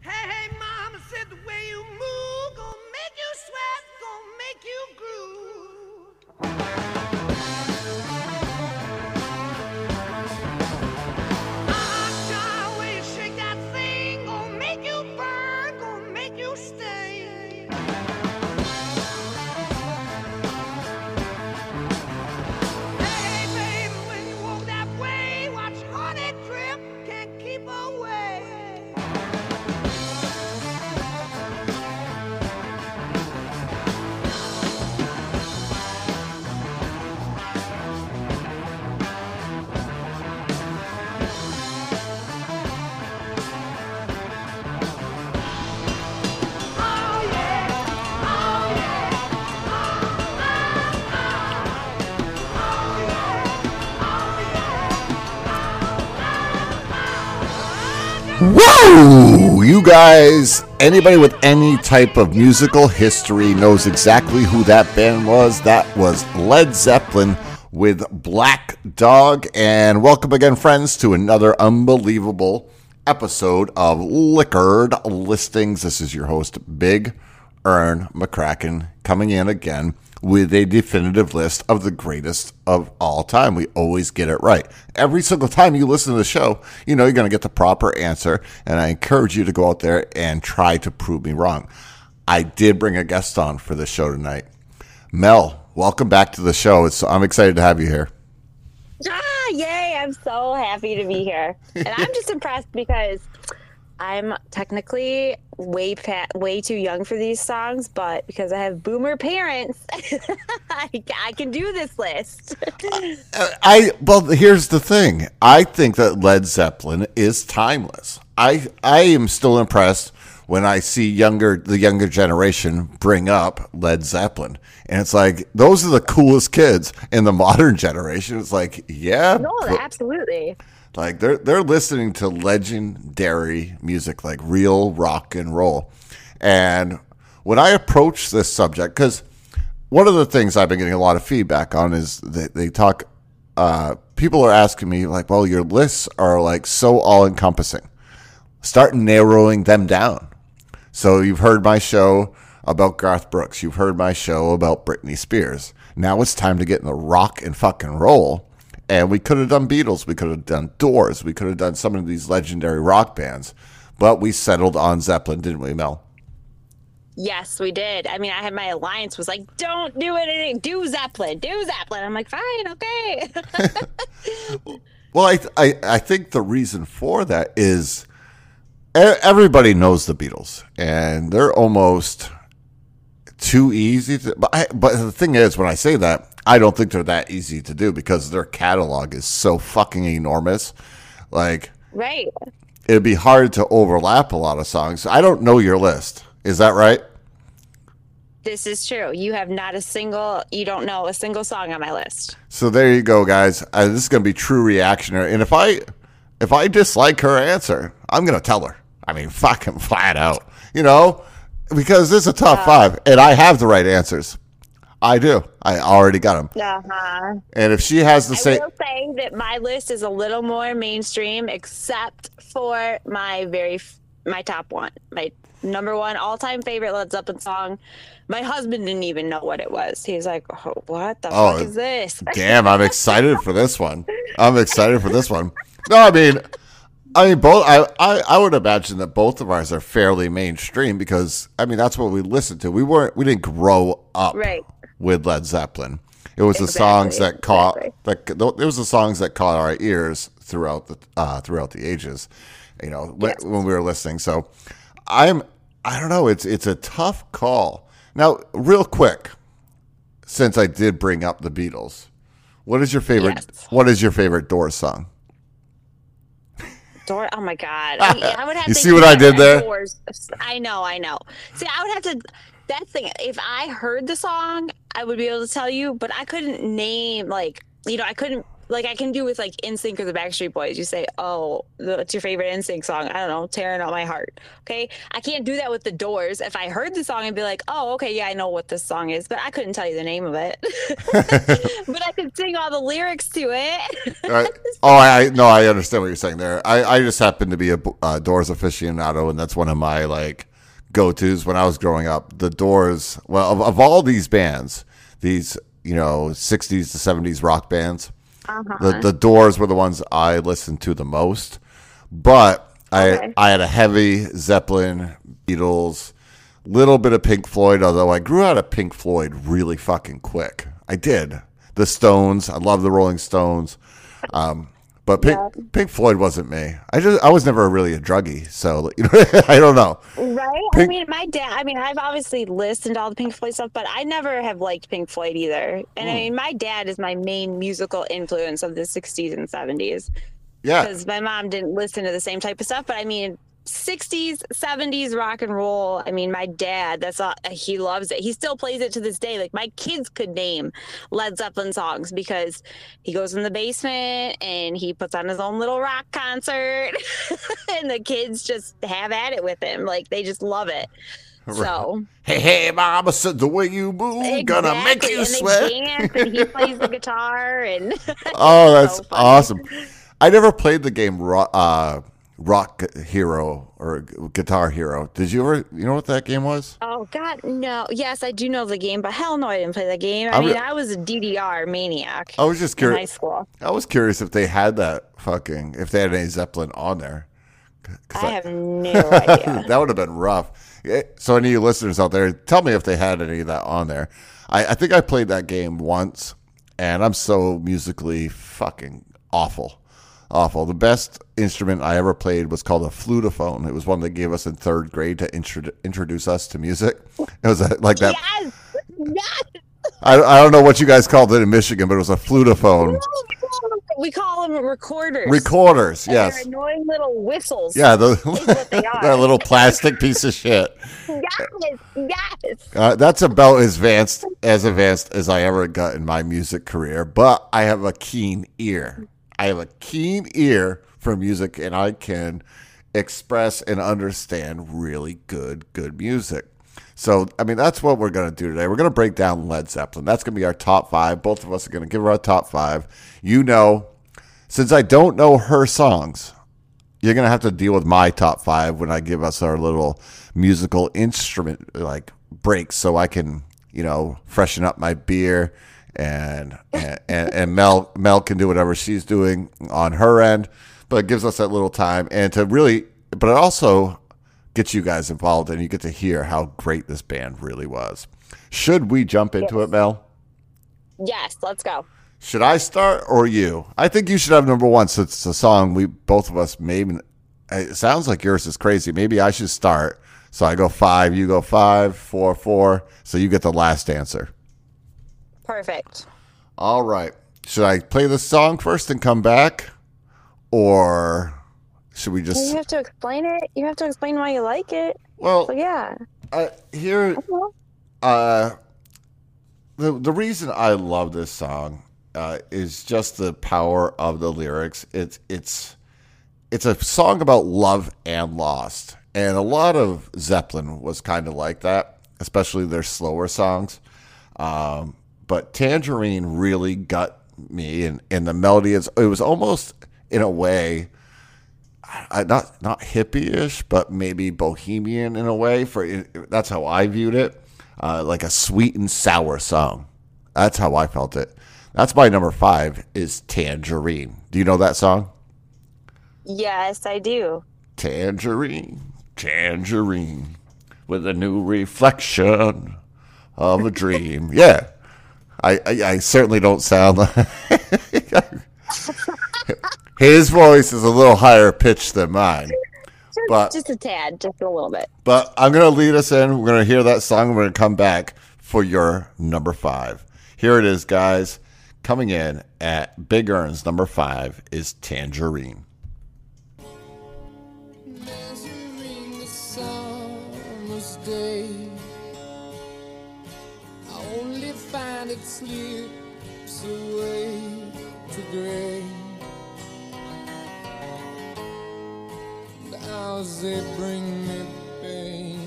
Hey, hey, mama said the way you move You guys, anybody with any type of musical history knows exactly who that band was. That was Led Zeppelin with Black Dog. And welcome again, friends, to another unbelievable episode of Liquored Listings. This is your host, Big Ern McCracken, coming in again with a definitive list of the greatest of all time. We always get it right. Every single time you listen to the show, you know you're going to get the proper answer, and I encourage you to go out there and try to prove me wrong. I did bring a guest on for the show tonight. Mel, welcome back to the show. It's, I'm excited to have you here. Ah, yay! I'm so happy to be here, and I'm just impressed because I'm technically way pa- way too young for these songs, but because I have boomer parents, I, I can do this list. Uh, I well, here's the thing. I think that Led Zeppelin is timeless. I I am still impressed when I see younger the younger generation bring up Led Zeppelin, and it's like those are the coolest kids in the modern generation. It's like, yeah, no, but- absolutely. Like they're they're listening to legendary music, like real rock and roll. And when I approach this subject, because one of the things I've been getting a lot of feedback on is that they talk. Uh, people are asking me like, "Well, your lists are like so all encompassing. Start narrowing them down." So you've heard my show about Garth Brooks. You've heard my show about Britney Spears. Now it's time to get in the rock and fucking roll. And we could have done Beatles. We could have done Doors. We could have done some of these legendary rock bands. But we settled on Zeppelin, didn't we, Mel? Yes, we did. I mean, I had my alliance was like, "Don't do it. Do Zeppelin. Do Zeppelin." I'm like, "Fine, okay." Well, I, I, I think the reason for that is everybody knows the Beatles, and they're almost too easy to. But, I, but the thing is, when I say that, I don't think they're that easy to do because their catalog is so fucking enormous. Like, right. it'd be hard to overlap a lot of songs. I don't know your list. Is that right? This is true. You have not a single. You don't know a single song on my list. So there you go, guys. Uh, this is going to be true reactionary. And if I if I dislike her answer, I'm going to tell her. I mean, fucking flat out, you know, because this is a top five, and I have the right answers. I do. I already got them. Uh-huh. And if she has the I same, I will say that my list is a little more mainstream, except for my very my top one, my number one all time favorite Led Zeppelin song. My husband didn't even know what it was. He's like, oh, "What the Oh, fuck is this?" damn, I'm excited for this one. I'm excited for this one. No, I mean, I mean, both. I, I, I would imagine that both of ours are fairly mainstream because I mean that's what we listened to. We weren't. We didn't grow up Right. With Led Zeppelin. It was the songs that caught. exactly. That it was the songs that caught our ears throughout the uh, throughout the ages. You know, Yes. when we were listening. So, I'm. I don't know. It's it's a tough call. Now, real quick, since I did bring up the Beatles, what is your favorite? Yes. What is your favorite Doors song? Door. Oh my god! I, I would have You to see what I did there? Doors. I know. I know. See, I would have to. That thing. If I heard the song, I would be able to tell you, but I couldn't name like you know. I couldn't like I can do with like NSYNC or the Backstreet Boys. You say, "Oh, what's your favorite NSYNC song?" I don't know, "Tearing Out My Heart." Okay, I can't do that with the Doors. If I heard the song, I'd be like, "Oh, okay, yeah, I know what this song is," but I couldn't tell you the name of it. but I could sing all the lyrics to it. Right. Oh, I I- no, I understand what you're saying there. I, I just happen to be a uh, Doors aficionado, and that's one of my like go tos when I was growing up. The Doors, well, of, of all these bands, these you know '60s to '70s rock bands, the the Doors were the ones I listened to the most. But I Okay. I had a heavy Zeppelin, Beatles, little bit of Pink Floyd. Although I grew out of Pink Floyd really fucking quick. I did. The Stones. I love the Rolling Stones. Um, but Pink, Pink Floyd wasn't me. I just I was never really a druggie, so you know, I don't know. Right? Pink- I mean, my dad, I mean, I've obviously listened to all the Pink Floyd stuff, but I never have liked Pink Floyd either. And Hmm. I mean, my dad is my main musical influence of the 60s and 70s Yeah, because my mom didn't listen to the same type of stuff. But I mean, 60s, 70s rock and roll. I mean, my dad, that's all, he loves it. He still plays it to this day. Like, my kids could name Led Zeppelin songs because he goes in the basement and he puts on his own little rock concert, and the kids just have at it with him. Like, they just love it. So hey hey, mama said the way you move gonna make you and sweat. And he plays the guitar and Oh, that's so awesome. I never played the game uh, Rock Hero or Guitar Hero. Did you ever? You know what that game was? oh god no yes I do know the game but hell no I didn't play that game I I'm- mean I was a DDR maniac I was just in high curious. school I was curious if they had that fucking if they had any Zeppelin on there. I have no idea that would have been rough. Eh, so, any of you listeners out there, tell me if they had any of that on there. I, I think I played that game once, and I'm so musically fucking awful. Awful. The best instrument I ever played was called a flutophone. It was one they gave us in third grade to intro- introduce us to music. It was a, like that. yes yes I, I don't know what you guys called it in Michigan, but it was a flutophone. we call them recorders Recorders, They're yes. annoying little whistles Yeah, the, what they are. that little plastic piece of shit. yes yes Uh, that's about as advanced as advanced as I ever got in my music career. But I have a keen ear. I have a keen ear for music, and I can express and understand really good, good music. So, I mean, that's what we're going to do today. We're going to break down Led Zeppelin. That's going to be our top five. Both of us are going to give our top five. You know, since I don't know her songs, you're gonna have to deal with my top five when I give us our little musical instrument like breaks, so I can you know freshen up my beer, and and, and, Mel Mel can do whatever she's doing on her end, but it gives us that little time and to really, but it also gets you guys involved and you get to hear how great this band really was. Should we jump into it, Mel? yes let's go Should I start or you? I think you should have number one since it's a song we both of us maybe. It sounds like yours is crazy. Maybe I should start. So I go five, you go five, four, four. So you get the last answer. Perfect All right. Should I play the song first and come back? Or should we just? you have to explain it you have to explain why you like it Well, so yeah uh, here. Uh, the the reason I love this song uh, is just the power of the lyrics. It's it's it's a song about love and lost, and a lot of Zeppelin was kind of like that, especially their slower songs. Um, but Tangerine really got me, and and the melody is it was almost in a way. I, not not hippie-ish, but maybe bohemian in a way. For that's how I viewed it, uh, like a sweet and sour song. That's how I felt it. That's my number five is Tangerine. Do you know that song? yes I do Tangerine, tangerine, with a new reflection of a dream. Yeah, I I, I certainly don't sound. His voice is a little higher pitched than mine. just, But- just a tad just a little bit But I'm going to lead us in. We're going to hear that song. We're going to come back for your number five. Here it is, guys. Coming in at Big Ern's number five is Tangerine. Hours they bring me pain.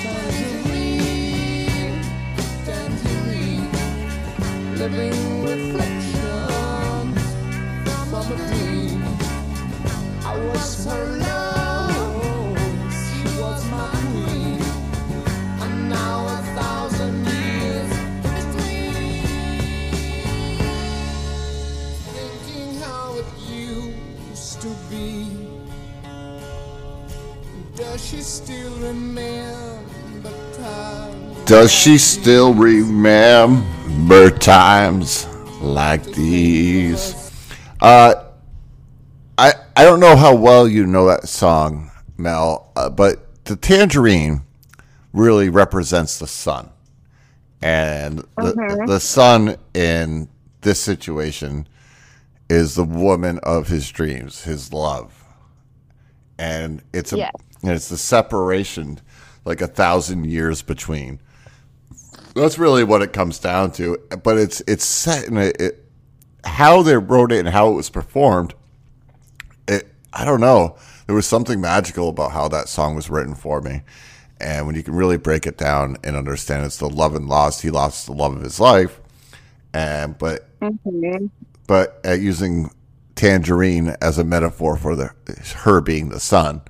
Tangerine, tangerine, living reflections from a dream. I was her Does she still remember time? Does she still remember times like these? Uh, I I don't know how well you know that song, Mel, uh, but the tangerine really represents the sun, and the the sun in this situation is the woman of his dreams, his love, and it's a Yeah. And it's the separation, like a thousand years between. That's really what it comes down to. But it's it's set in a it, how they wrote it and how it was performed. It I don't know. There was something magical about how that song was written for me. And when you can really break it down and understand it's the love and loss, he lost the love of his life. And but but uh, using tangerine as a metaphor for the her being the sun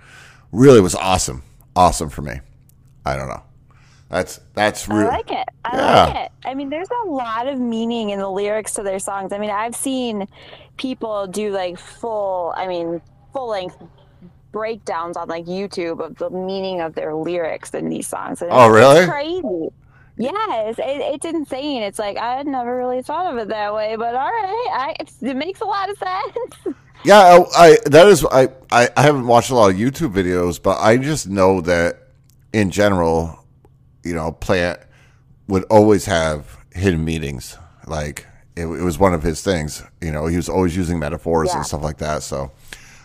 really was awesome. Awesome for me. I don't know. That's that's really I like it. I Yeah. like it. I mean, there's a lot of meaning in the lyrics to their songs. I mean, I've seen people do like full, I mean, full length breakdowns on like YouTube of the meaning of their lyrics in these songs. And Oh, it's really? crazy. Yes, it, it's insane. It's like I had never really thought of it that way, but all right, I, it's, it makes a lot of sense. Yeah, I, I that is I, I I haven't watched a lot of YouTube videos, but I just know that in general, you know, Plant would always have hidden meanings. Like it, it was one of his things. You know, he was always using metaphors Yeah. and stuff like that. So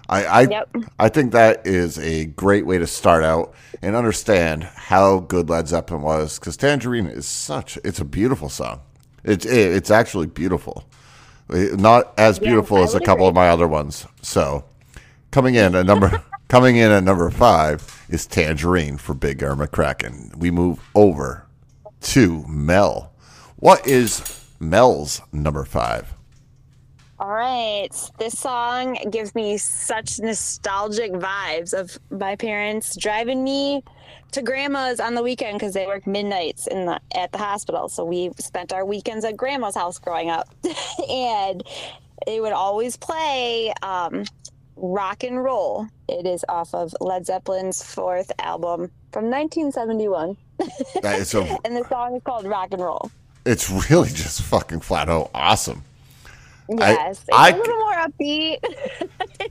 I I, Yep. I think that is a great way to start out and understand how good Led Zeppelin was because Tangerine is such it's a beautiful song. It's it, it's actually beautiful. Not as beautiful I as a couple of my other ones. So, coming in at number coming in at number five is Tangerine for Big Ern McCracken. We move over to Mel. What is Mel's number five? All right. This song gives me such nostalgic vibes of my parents driving me to grandma's on the weekend because they work midnights in the at the hospital. So we spent our weekends at grandma's house growing up. and they would always play um, rock and roll. It is off of Led Zeppelin's fourth album from 1971. That is a, And the song is called Rock and Roll. it's really just fucking flat out awesome. I- Yes, I it's c- a little more upbeat.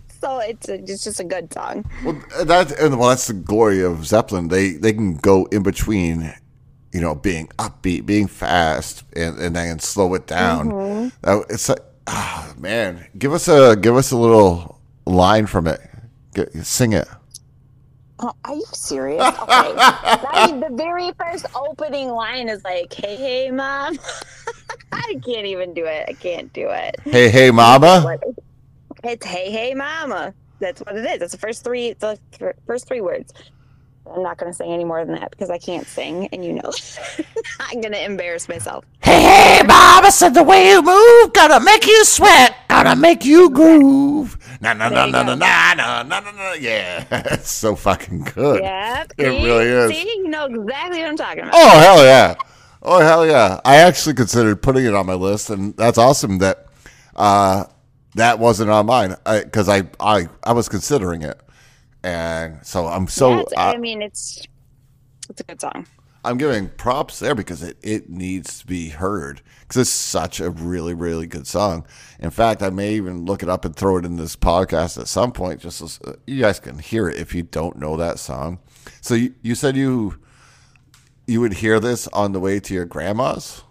so it's a, it's just a good song. Well, that and well, that's the glory of Zeppelin. They they can go in between, you know, being upbeat, being fast, and, and then slow it down. Uh, It's like, ah, man, give us a give us a little line from it. Get, sing it. Oh, are you serious? Okay. I mean, the very first opening line is like, "Hey, hey, mom." I can't even do it. I can't do it. Hey, hey, mama. It's "Hey, hey, mama." That's what it is. That's the first three. The th- first three words. I'm not gonna sing any more than that because I can't sing, and you know, I'm gonna embarrass myself. Hey, hey, mama said the way you move gonna make you sweat, gonna make you groove. Na na na There you na na go. na na na na na. Yeah, it's so fucking good. Yep. It see? really is. See, you know exactly what I'm talking about. Oh hell yeah! Oh hell yeah! I actually considered putting it on my list, and that's awesome that uh, that wasn't on mine because I, I I was considering it, and so I'm so Yeah, uh, I mean, it's it's a good song. I'm giving props there because it, it needs to be heard because it's such a really really good song. In fact, I may even look it up and throw it in this podcast at some point, just so uh, you guys can hear it if you don't know that song. So you, you said you you would hear this on the way to your grandma's.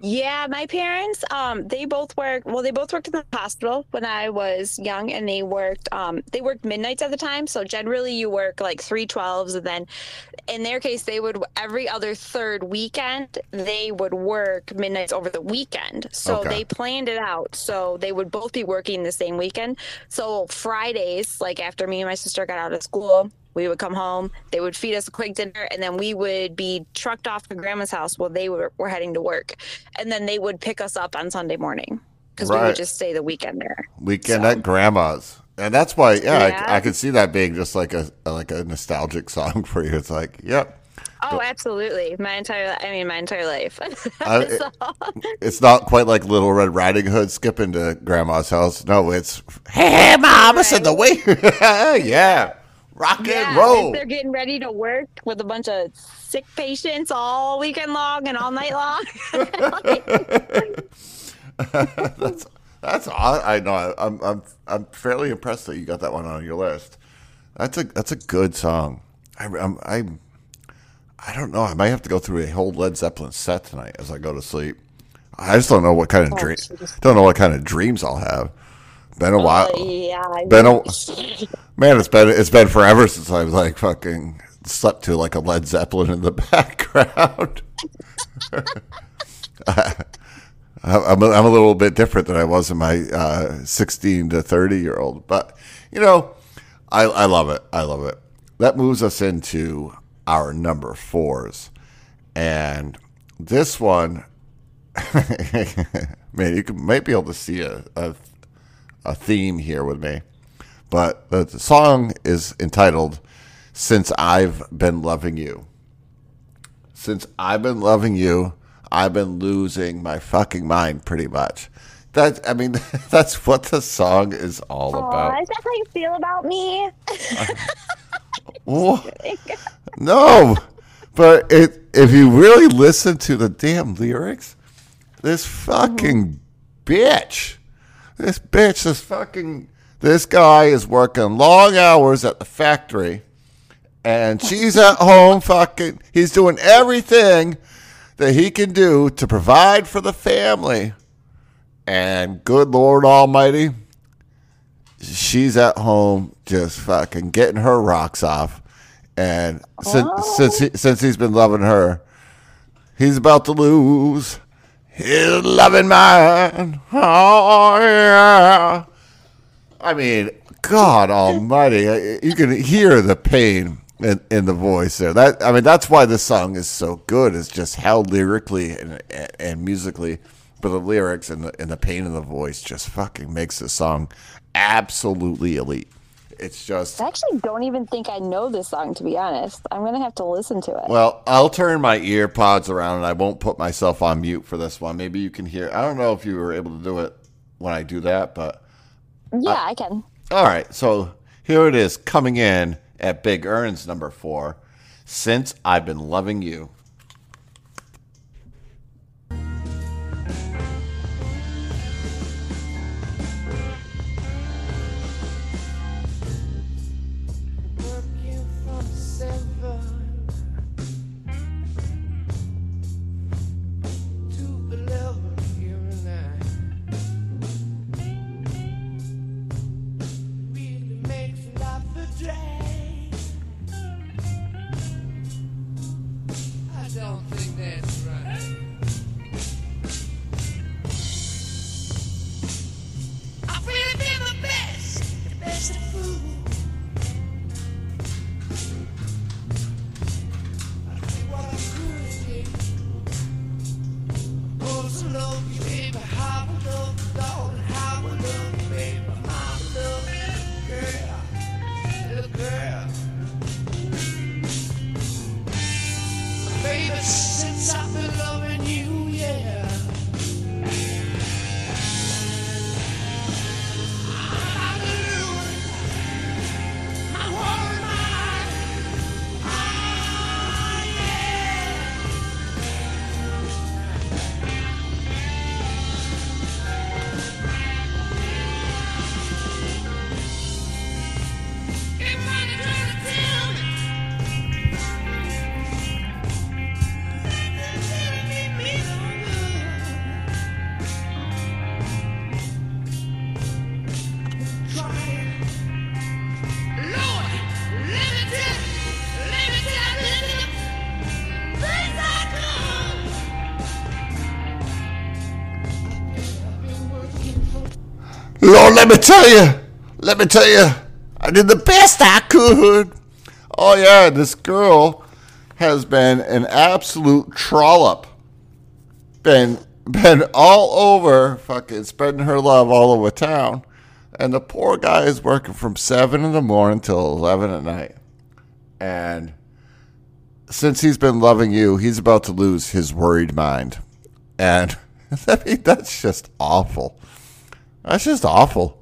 Yeah, my parents, um, they both worked. Well, they both worked in the hospital when I was young, and they worked. Um, they worked midnights at the time. So generally, you work like three twelves, and then, in their case, they would every other third weekend they would work midnights over the weekend. So Okay. they planned it out. So they would both be working the same weekend. So Fridays, like after me and my sister got out of school, we would come home. They would feed us a quick dinner, and then we would be trucked off to grandma's house while they were, were heading to work, and then they would pick us up on Sunday morning because we would just stay the weekend there. Weekend So- at grandma's, and that's why. Yeah, Yeah. I, I could see that being just like a like a nostalgic song for you. It's like, yep, Oh, absolutely! My entire, I mean, my entire life. I- So- it's not quite like Little Red Riding Hood skipping to grandma's house. No, it's hey, hey mom, I said the way. yeah, rock yeah, and roll. they're getting ready to work with a bunch of sick patients all weekend long and all night long. that's that's odd. I know. I'm I'm I'm fairly impressed that you got that one on your list. That's a that's a good song. I I'm, I I don't know. I might have to go through a whole Led Zeppelin set tonight as I go to sleep. I just don't know what kind of oh, dream. jeez. Don't know what kind of dreams I'll have. Been a while. Oh, yeah, I Been a- Man, it's been it's been forever since I've like fucking slept to like a Led Zeppelin in the background. I- I'm a, I'm a little bit different than I was in my uh, 16 to 30 year old, but you know, I I love it. I love it. That moves us into our number fours, and this one, man, you can, might be able to see a, a a theme here with me. But the, the song is entitled Since I've Been Loving You. Since I've been loving you, I've been losing my fucking mind pretty much. That I mean that's what the song is all Aw, about. is that how you feel about me? No. But it if you really listen to the damn lyrics, this fucking mm-hmm. bitch. This bitch, this fucking this guy is working long hours at the factory and she's at home fucking he's doing everything that he can do to provide for the family. And good Lord Almighty, she's at home just fucking getting her rocks off. And since since he, since he's been loving her, he's about to lose his loving mind. Oh yeah. I mean, God Almighty, you can hear the pain in, in the voice there. That I mean, that's why this song is so good. It's just how lyrically and, and musically, but the lyrics and the, and the pain in the voice just fucking makes the song absolutely elite. It's just I actually don't even think I know this song, to be honest. I'm going to have to listen to it. Well, I'll turn my ear pods around and I won't put myself on mute for this one. Maybe you can hear. I don't know if you were able to do it when I do that, but yeah, I can. all right. So here it is coming in at Big Erns number four. Since I've been loving you. Me tell you, let me tell you, I did the best I could. Oh yeah, this girl has been an absolute trollop. Been been all over, fucking spreading her love all over town, and the poor guy is working from seven in the morning till eleven at night, and since he's been loving you, he's about to lose his worried mind, and I mean that's just awful. That's just awful.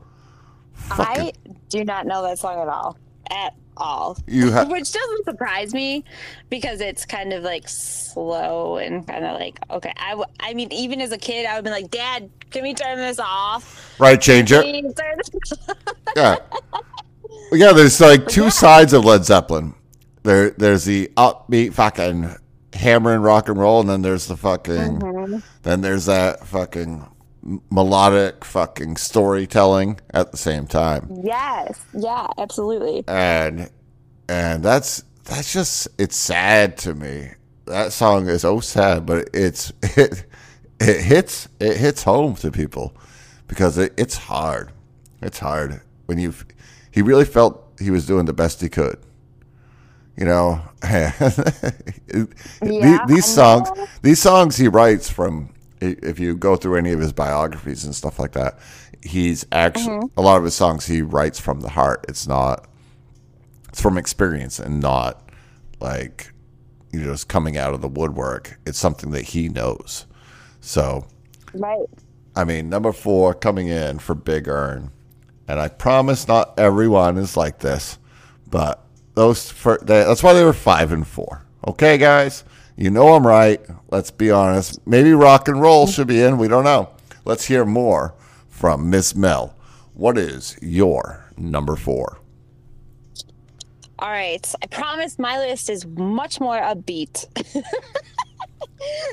I do not know that song at all. At all. You ha- Which doesn't surprise me because it's kind of like slow and kind of like, okay. I, w- I mean, even as a kid, I would be like, Dad, can we turn this off? Right, changer. Please turn Yeah. Yeah, there's like two sides of Led Zeppelin. There there's the upbeat fucking hammering rock and roll and then there's the fucking mm-hmm. then there's that fucking melodic fucking storytelling at the same time. Yes. Yeah, absolutely. And and that's that's just it's sad to me. That song is so sad, but it's it it hits it hits home to people because it, it's hard. It's hard when you he really felt he was doing the best he could. You know, Yeah, these I songs, these songs he writes from. If you go through any of his biographies and stuff like that, he's actually Mm-hmm. a lot of his songs he writes from the heart. It's not. It's from experience and not like you know just coming out of the woodwork. It's something that he knows. So Right. I mean, number four coming in for Big Ern, and I promise not everyone is like this, but those for, they, that's why they were five and four. Okay, guys, you know I'm right. Let's be honest. Maybe rock and roll should be in. We don't know. Let's hear more from Miss Mel. What is your number four? All right. I promise my list is much more upbeat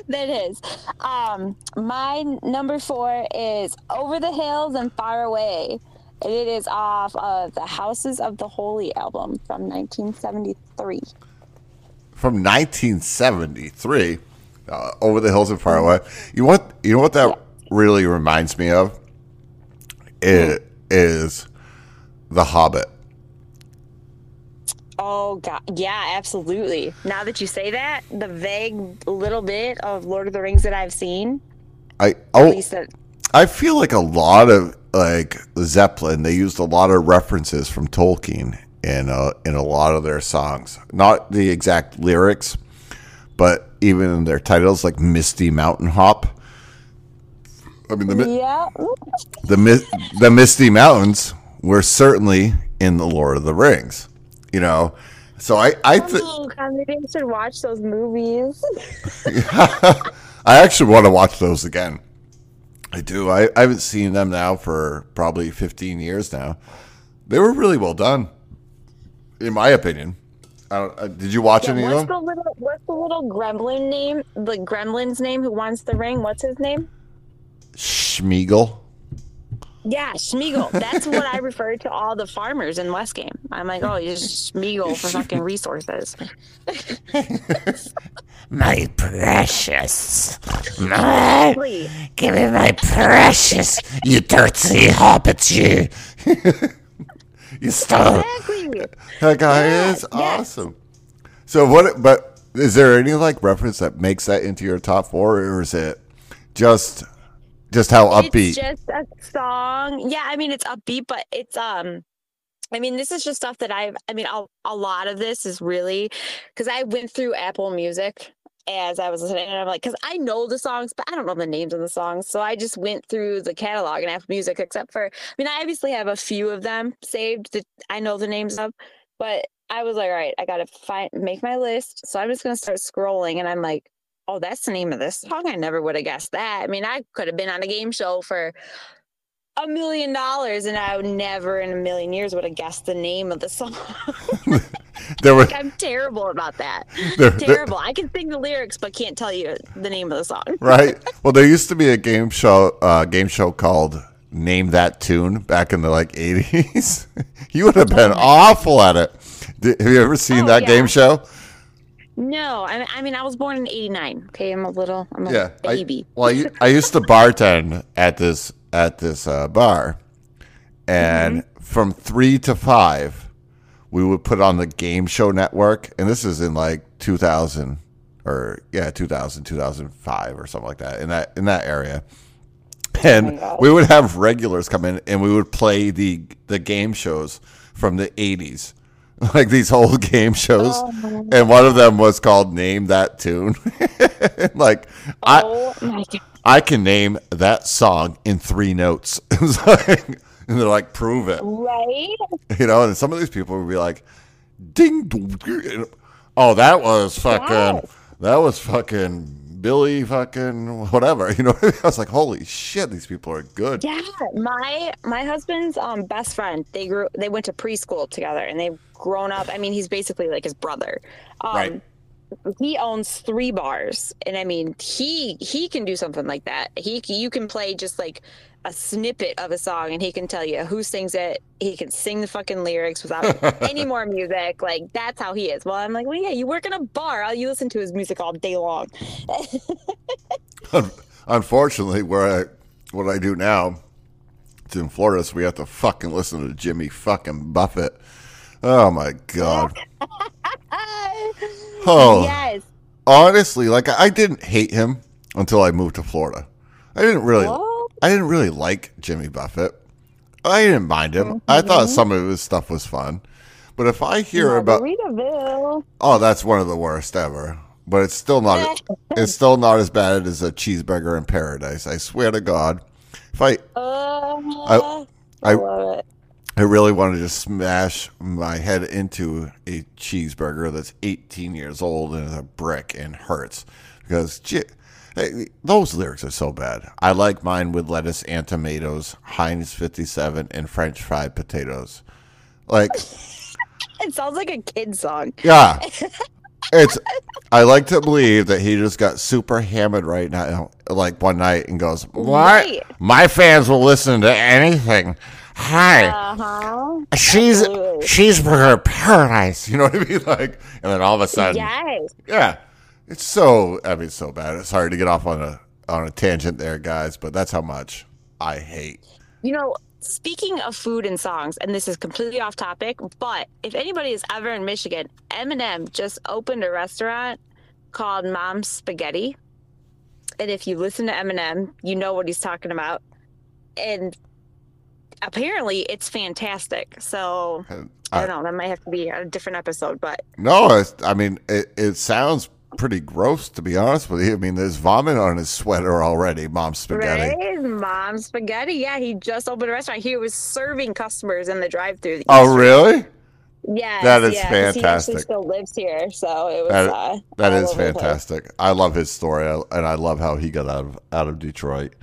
than his. Um, my number four is Over the Hills and Far Away. And it is off of the Houses of the Holy album from 1973. From 1973, uh, Over the Hills and Far Away. You know what? You know what that really reminds me of? It is The Hobbit. Oh god, yeah, absolutely. Now that you say that, the vague little bit of Lord of the Rings that I've seen, I at oh least that I feel like a lot of like Zeppelin. They used a lot of references from Tolkien in uh, in a lot of their songs. Not the exact lyrics, but even in their titles, like "Misty Mountain Hop." I mean, the yeah, the the Misty Mountains were certainly in the Lord of the Rings. You know, so I I th- oh, God, maybe I should watch those movies. I actually want to watch those again. I do. I, I haven't seen them now for probably 15 years now. They were really well done, in my opinion. I don't, uh, did you watch any what's of them? the little what's the little gremlin name? The gremlin's name who wants the ring? What's his name? Schmiegel. Yeah, Schmiegel. That's what I refer to all the farmers in West Game. I'm like, oh, you're Schmiegel for fucking resources. My precious. My, Please. give me my precious, you dirty hobbit, you. You stole Exactly. That guy Yeah, is yeah. awesome. So what? But is there any like reference that makes that into your top four, or is it just just how upbeat? It's just a song. Yeah, I mean it's upbeat, but it's um I mean this is just stuff that I've I mean a, a lot of this is really cuz I went through Apple Music as I was listening and I'm like cuz I know the songs but I don't know the names of the songs. So I just went through the catalog in Apple Music except for I mean I obviously have a few of them saved that I know the names of, but I was like, all right, I got to find make my list. So I'm just going to start scrolling and I'm like oh, that's the name of this song. I never would have guessed that. I mean, I could have been on a game show for a million dollars and I would never in a million years would have guessed the name of the song. there were I'm terrible about that. There- there- terrible. I can sing the lyrics but can't tell you the name of the song. right. Well, there used to be a game show uh, game show called Name That Tune back in the like eighties. you would have been awful at it. Did, have you ever seen Oh, that yeah. game show? No, I, I mean, I was born in 89. Okay, I'm a little, I'm a Yeah, baby. I, well, I used to bartend at this at this uh, bar, and from three to five, we would put on the game show network, and this is in like 2000 or yeah, 2000, 2005 or something like that in that in that area. And we would have regulars come in, and we would play the the game shows from the 80s, like these old game shows. and one of them was called "Name That Tune." like I. oh god. I can name that song in three notes. Like- and they're like, prove it. Right? You know, and some of these people would be like, ding, oh, that was fucking, Yes. that was fucking Billy fucking whatever. You know, I was like, holy shit, these people are good. Yeah, my my husband's um best friend. They grew. They went to preschool together, and they've grown up. I mean, he's basically like his brother. Um, Right. He owns three bars, and I mean, he he can do something like that. He you can play just like a snippet of a song, and he can tell you who sings it. He can sing the fucking lyrics without any more music. Like that's how he is. Well, I'm like, well, yeah, you work in a bar. All you listen to his music all day long. Unfortunately, where I, what I do now, it's in Florida, so we have to fucking listen to Jimmy fucking Buffett. Oh my God. Oh. Yes. honestly, like I didn't hate him until I moved to Florida. I didn't really, What? I didn't really like Jimmy Buffett. I didn't mind him. I Mm-hmm. thought some of his stuff was fun, but if I hear about, oh, that's one of the worst ever. But it's still not, it's still not as bad as a cheeseburger in paradise. I swear to God. If I, Uh, I- I, I- love it. I really wanted to smash my head into a cheeseburger that's 18 years old and is a brick and hurts because gee, hey, those lyrics are so bad. I like mine with lettuce and tomatoes, Heinz 57, and French fried potatoes. Like, It sounds like a kid song. yeah, it's. I like to believe that he just got super hammered right now, like one night, and goes, "What? Right. My fans will listen to anything." Hi, Uh huh. cheese Absolutely. cheeseburger paradise. You know what I mean? Like, and then all of a sudden, Yes. Yeah, it's so. I mean, so bad. It's hard to get off on a on a tangent there, guys. But that's how much I hate. You know, speaking of food and songs, and this is completely off topic, but if anybody is ever in Michigan, Eminem just opened a restaurant called Mom's Spaghetti. And if you listen to Eminem, you know what he's talking about. And apparently it's fantastic. So I I, don't know, that might have to be a different episode, but no, it's, I mean, it, it sounds pretty gross to be honest with you. I mean, there's vomit on his sweater already. Mom's spaghetti. Right? Mom's Spaghetti. Yeah, he just opened a restaurant. He was serving customers in the drive-through. Oh, really? Yeah, That is yeah, 'cause He fantastic. still lives here, so it was. That, uh, that is over the place. fantastic. I love his story, and I love how he got out of out of Detroit.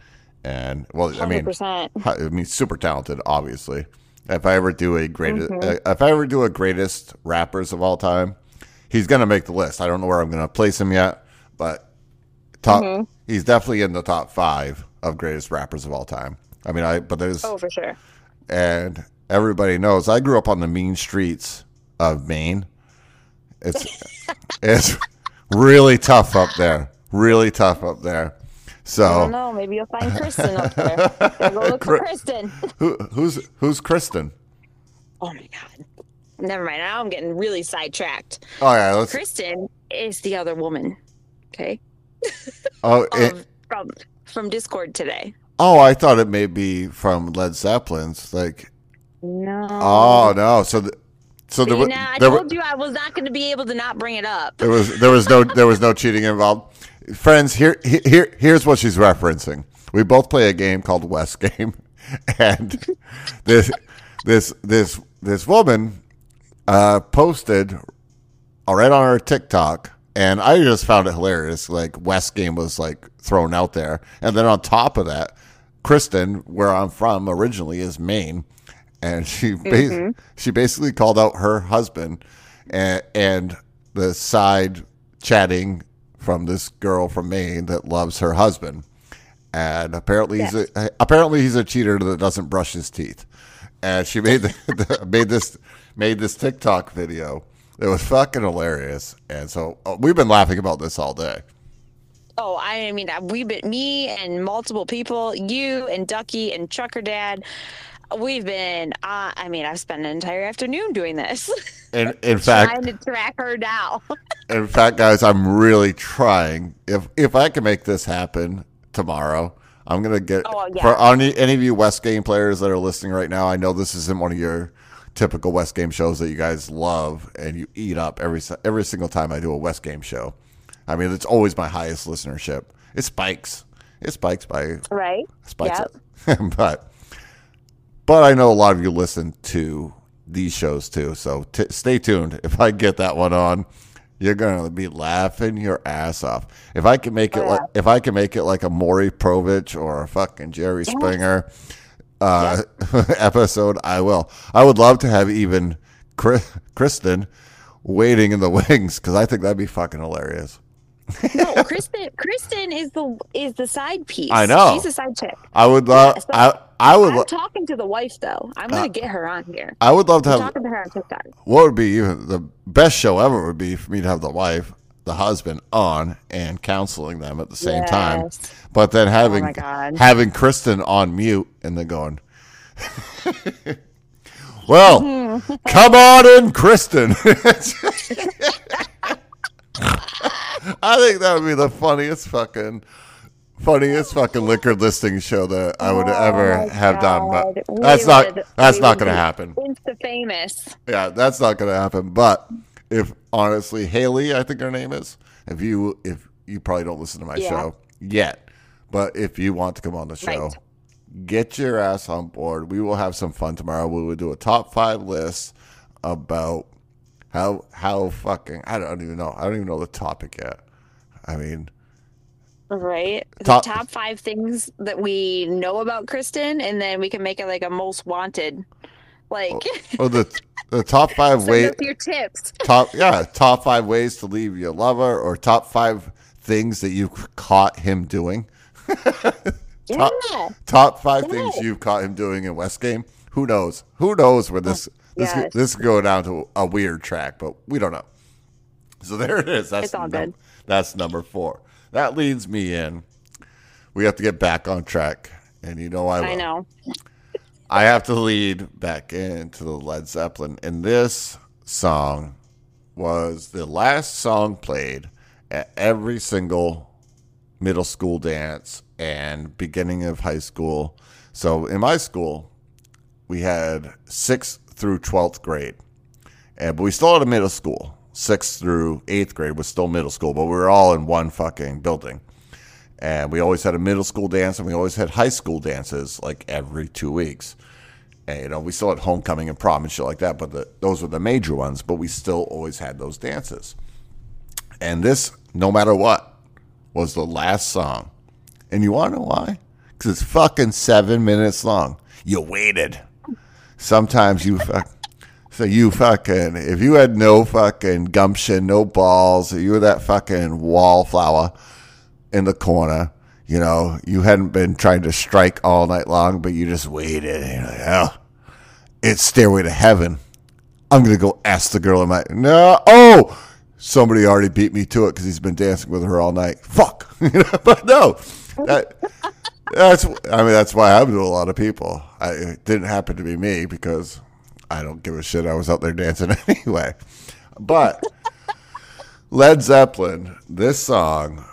And well, I mean, 100%. I mean, super talented, obviously. If I ever do a greatest, Mm-hmm. uh, if I ever do a greatest rappers of all time, he's gonna make the list. I don't know where I'm gonna place him yet, but top, Mm-hmm. he's definitely in the top five of greatest rappers of all time. I mean, I but there's Oh, for sure. and everybody knows I grew up on the mean streets of Maine. It's it's really tough up there. Really tough up there. I So don't know. Maybe you'll find Kristen up there. Gotta go look for Kristen. who who's who's Kristen? Oh my god. Never mind. Now I'm getting really sidetracked. Oh yeah, let's. Kristen is the other woman. Okay. Oh, um, it, Of, from from Discord today. oh, I thought it may be from Led Zeppelin's. Like, No. oh no, so the, so there, See, wa- now I there, wa- told you I was not going to be able to not bring it up. there was there was no there was no cheating involved. Friends, here here here's what she's referencing. We both play a game called West Game, and this this this this woman uh, posted right on her TikTok, and I just found it hilarious. Like West Game was like thrown out there, and then on top of that, Kristen, where I'm from originally, is Maine, and she ba- she basically called out her husband and, and the side chatting from this girl from Maine that loves her husband, and apparently he's a, apparently he's a cheater that doesn't brush his teeth, and she made the, the, made this made this TikTok video. It was fucking hilarious, and so uh, we've been laughing about this all day. Oh, I mean, we've been me and multiple people, you and Ducky and Trucker Dad. We've been. Uh, I mean, I've spent an entire afternoon doing this, In in fact, trying to track her down. in fact, guys, I'm really trying. If if I can make this happen tomorrow, I'm gonna get Oh, yeah. for any any of you West Game players that are listening right now. I know this isn't one of your typical West Game shows that you guys love and you eat up every every single time I do a West Game show. I mean, it's always my highest listenership. It spikes. It spikes by right? spikes Yep. but but I know a lot of you listen to these shows too. So t- stay tuned. If I get that one on, you're gonna be laughing your ass off. If I can make it Oh, like if I can make it like a Maury Povich or a fucking Jerry Springer uh, episode, I will. I would love to have even Chris- Kristen waiting in the wings because I think that'd be fucking hilarious. No, Kristen. Kristen is the is the side piece. I know. She's a side chick. I would love. Yeah, so I I would. I'm lo- talking to the wife though. I'm gonna uh, get her on here. I would love to I'm have. talking to her on TikTok. what would be even the best show ever would be for me to have the wife, the husband on and counseling them at the same time. Yes. Oh But then oh having my God. having Kristen on mute and then going, Well, mm-hmm. come on in, Kristen. I think that would be the funniest fucking funniest fucking liquor listing show that I would oh ever Oh my have done. God. But We that's not would- that's not gonna happen. Insta famous. Yeah, that's not going to happen. But if honestly, Haley, I think her name is. If you if you probably don't listen to my Yeah. show yet, but if you want to come on the show, Right. get your ass on board. We will have some fun tomorrow. We will do a top five list about how how fucking I don't even know. I don't even know the topic yet. I mean, Right. Top- the top five things that we know about Kristen, and then we can make it like a most wanted. Like, oh, oh the the top five ways your tips. top yeah top five ways to leave your lover or top five things that you caught him doing. Yeah. Top five things you've caught him doing in West Game. Who knows? Who knows where this this Yes. this could go down to a weird track, but we don't know. So there it is. That's It's all num- good. That's number four. That leads me in. We have to get back on track, and you know I will. I know. I have to lead back into the Led Zeppelin. And this song was the last song played at every single middle school dance and beginning of high school. So in my school, we had sixth through 12th grade. And, but we still had a middle school. Sixth through eighth grade was still middle school, but we were all in one fucking building. And we always had a middle school dance and we always had high school dances like every two weeks. And you know we still had homecoming and prom and shit like that but the, those were the major ones but we still always had those dances. And this no matter what was the last song. And you want to know why? Because it's fucking seven minutes long. You waited sometimes you fuck so you fucking if you had no fucking gumption no balls you were that fucking wallflower in the corner. You know, you hadn't been trying to strike all night long, but you just waited. And you're like, oh, it's Stairway to Heaven. I'm going to go ask the girl in my. No. Oh, somebody already beat me to it because he's been dancing with her all night. Fuck. You know, but no. That, that's, I mean, that's why I'm to a lot of people. I, it didn't happen to be me because I don't give a shit. I was out there dancing anyway. But Led Zeppelin, this song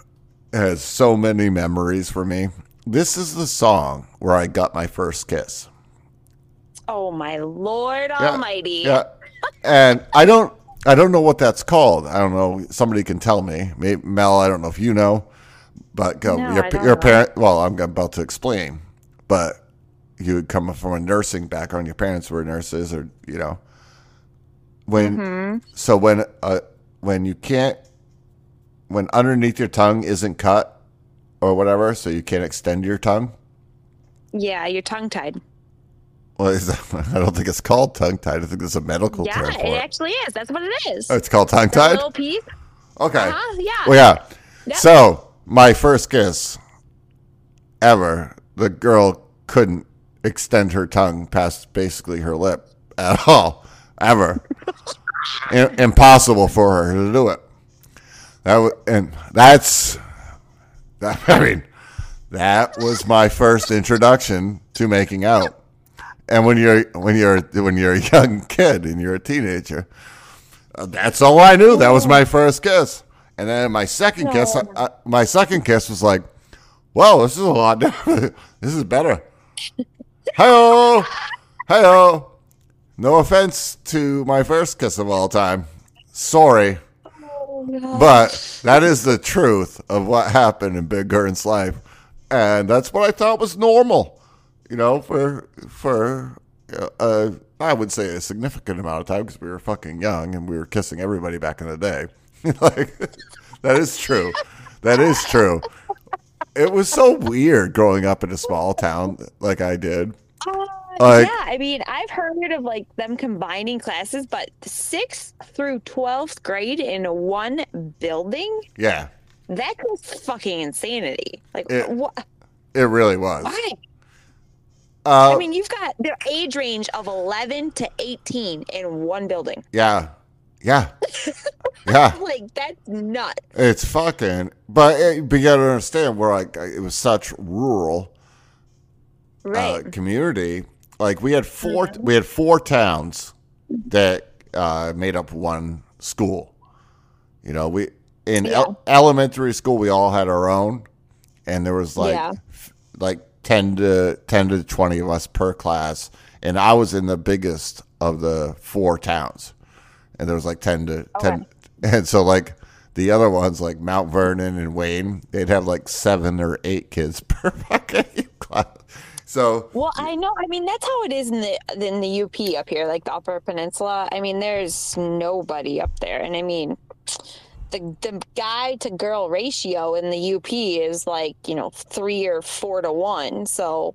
has so many memories for me. This is the song where I got my first kiss. Oh my Lord Yeah, Almighty! Yeah. And I don't I don't know what that's called. I don't know. Somebody can tell me. Maybe, Mel, I don't know if you know. But go, No, your your parent well, I'm about to explain. But you would come from a nursing background, your parents were nurses or you know. When Mm-hmm. so when uh when you can't when underneath your tongue isn't cut or whatever, so you can't extend your tongue. Yeah, you're tongue tied. Well, is that, I don't think it's called tongue tied. I think there's a medical Yeah, term for it it. actually is. That's what it is. Oh, it's called tongue tied. little piece. Okay. Uh-huh, yeah. Well, yeah. So my first kiss ever, the girl couldn't extend her tongue past basically her lip at all, ever. I- impossible for her to do it. That was, and that's, that, I mean, that was my first introduction to making out. and when you're when you're when you're a young kid and you're a teenager, uh, that's all I knew. That was my first kiss. And then my second kiss, uh, uh, my second kiss was like, "Whoa, this is a lot this is better." Hello, hello. No offense to my first kiss of all time. Sorry. But that is the truth of what happened in Big Ern's life. And that's what I thought was normal, you know, for, for, uh, uh, I would say a significant amount of time because we were fucking young and we were kissing everybody back in the day. like, that is true. That is true. It was so weird growing up in a small town like I did. Uh, Like- yeah, I mean, I've heard of like them combining classes, but sixth through twelfth grade in one building. Yeah, That was fucking insanity. Like, It- what? it really was. Why? Uh, I mean, you've got their age range of 11 to 18 in one building. yeah, yeah, yeah. Like, that's nuts. It's fucking. But, it, but you gotta understand, we're like it was such rural Right. uh, community. Like we had 4 we had four towns that uh, made up one school. You know, we in el- elementary school we all had our own, and there was like Yeah. f- like ten to ten to twenty of us per class, and I was in the biggest of the four towns, and there was like ten to oh, ten, and so like. The other ones, like Mount Vernon and Wayne, they'd have like seven or eight kids per fucking class. So Well, I know. I mean, that's how it is in the in the UP up here, like the Upper Peninsula. I mean, there's nobody up there, and I mean, the the guy to girl ratio in the UP is like you know three or four to one. So,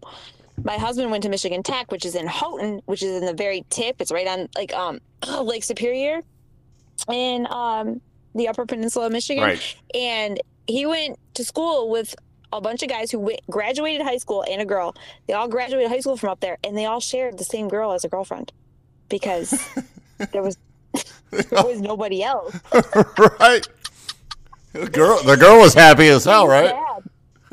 my husband went to Michigan Tech, which is in Houghton, which is in the very tip. It's right on like um Lake Superior, in um the Upper Peninsula of Michigan, Right. and he went to school with a bunch of guys who went, graduated high school and a girl. They all graduated high school from up there, and they all shared the same girl as a girlfriend because there was there was nobody else. right. The girl, the girl was happy as hell, right? Sad.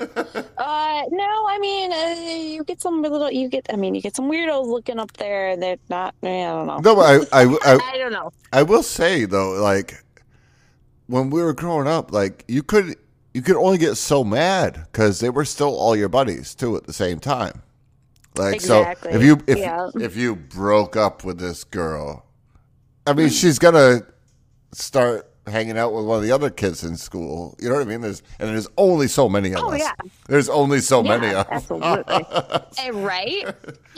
Uh, no, I mean, uh, you get some little, you get, I mean, you get some weirdos looking up there, and they're not. I don't know. No, but I, I, I, I don't know. I will say though, like when we were growing up, like you could, you could only get so mad because they were still all your buddies too at the same time. Like Exactly. so, if you if Yeah. if you broke up with this girl, I mean, she's gonna start hanging out with one of the other kids in school. You know what I mean? There's and there's only so many of Oh, us. yeah. There's only so many of us. absolutely. Eh, right?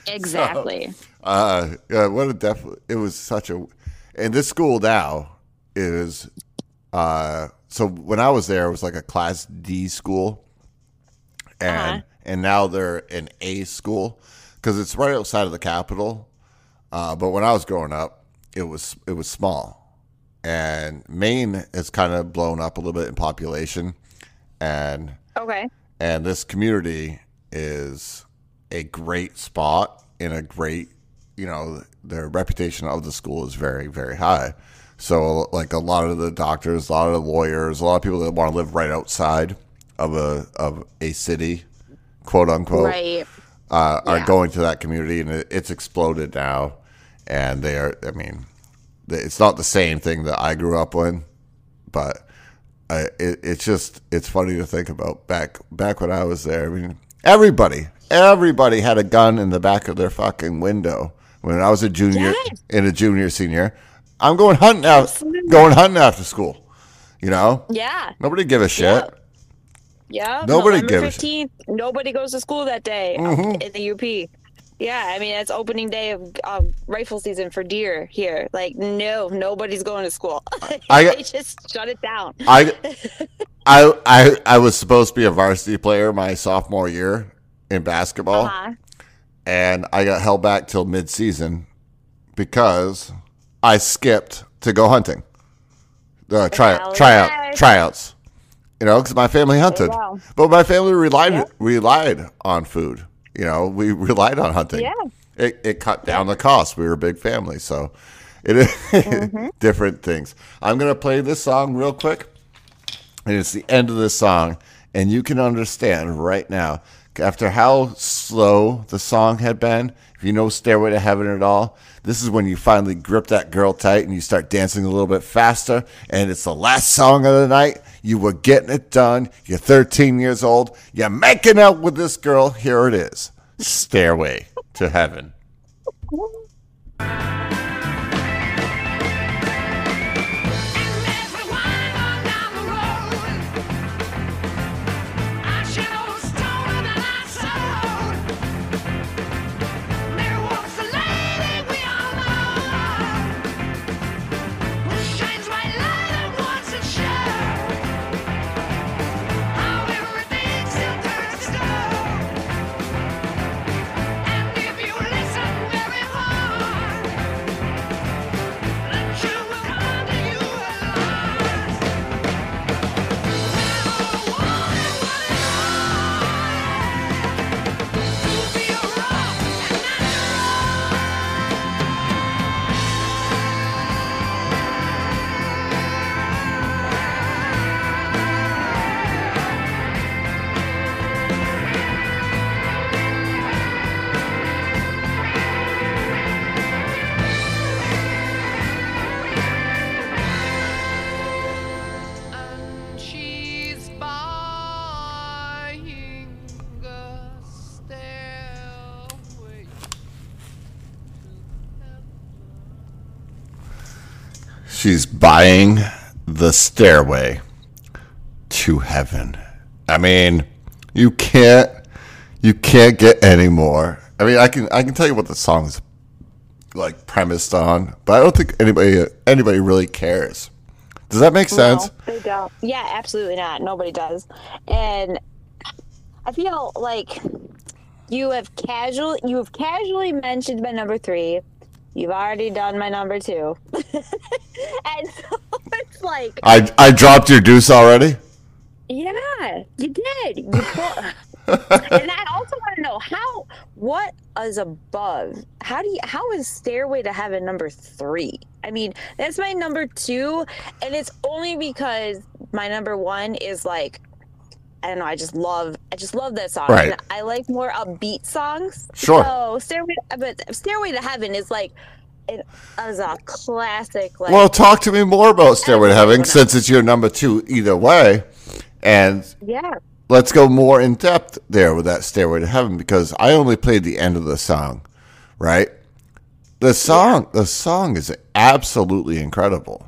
Exactly. Uh, yeah, what a definitely. It was such a, and this school now is, uh, so when I was there, it was like a class D school, and Uh-huh. and now they're an A school because it's right outside of the capital. Uh, but when I was growing up, it was it was small, and Maine has kind of blown up a little bit in population, and Okay. and this community is a great spot in a great you know the reputation of the school is very very high so like a lot of the doctors a lot of the lawyers a lot of people that want to live right outside of a of a city quote unquote Right. uh, are Yeah. going to that community, and it, it's exploded now. And they are, I mean, it's not the same thing that I grew up in, but uh, it, it's just it's funny to think about back back when I was there. I mean, everybody, everybody had a gun in the back of their fucking window when I was a junior Yes. in a junior senior. I'm going hunting out, Absolutely. going hunting after school. You know, Yeah. nobody give a shit. Yeah. Nobody November gives- 15th, nobody goes to school that day Mm-hmm. in the UP. Yeah, I mean, it's opening day of rifle season for deer here. Like, no, nobody's going to school. I- they just shut it down. I, I, I, I was supposed to be a varsity player my sophomore year in basketball, Uh-huh. and I got held back till mid-season because I skipped to go hunting. Uh, tryout, yeah. tryouts. You know, because my family hunted, but my family relied relied on food. You know, we relied on hunting. Yeah. It, it cut down the cost. We were a big family, so it is Mm-hmm. different things. I'm gonna play this song real quick, and it's the end of this song, and you can understand right now after how slow the song had been, you know Stairway to Heaven at all, this is when you finally grip that girl tight and you start dancing a little bit faster. And it's the last song of the night. You were getting it done. You're 13 years old. You're making out with this girl. Here it is Stairway to Heaven. She's buying the stairway to heaven. I mean, you can't you can't get any more. I mean, I can I can tell you what the song's like premised on, but I don't think anybody anybody really cares. Does that make sense? No, they don't. Yeah, absolutely not. Nobody does. And I feel like you have casual you have casually mentioned my number three. You've already done my number two. and so it's like I I dropped your deuce already. Yeah, you did. You pull- and I also want to know how what is above? How do you how is Stairway to Heaven number three? I mean, that's my number two, and it's only because my number one is like I don't know, I just love I just love that song. Right. And I like more upbeat songs. Sure. So Stairway but Stairway to Heaven is like it is a classic like Well, talk to me more about Stairway to Heaven since it's your number two either way, and yeah. let's go more in depth there with that Stairway to Heaven because I only played the end of the song, right? The song, the song is absolutely incredible.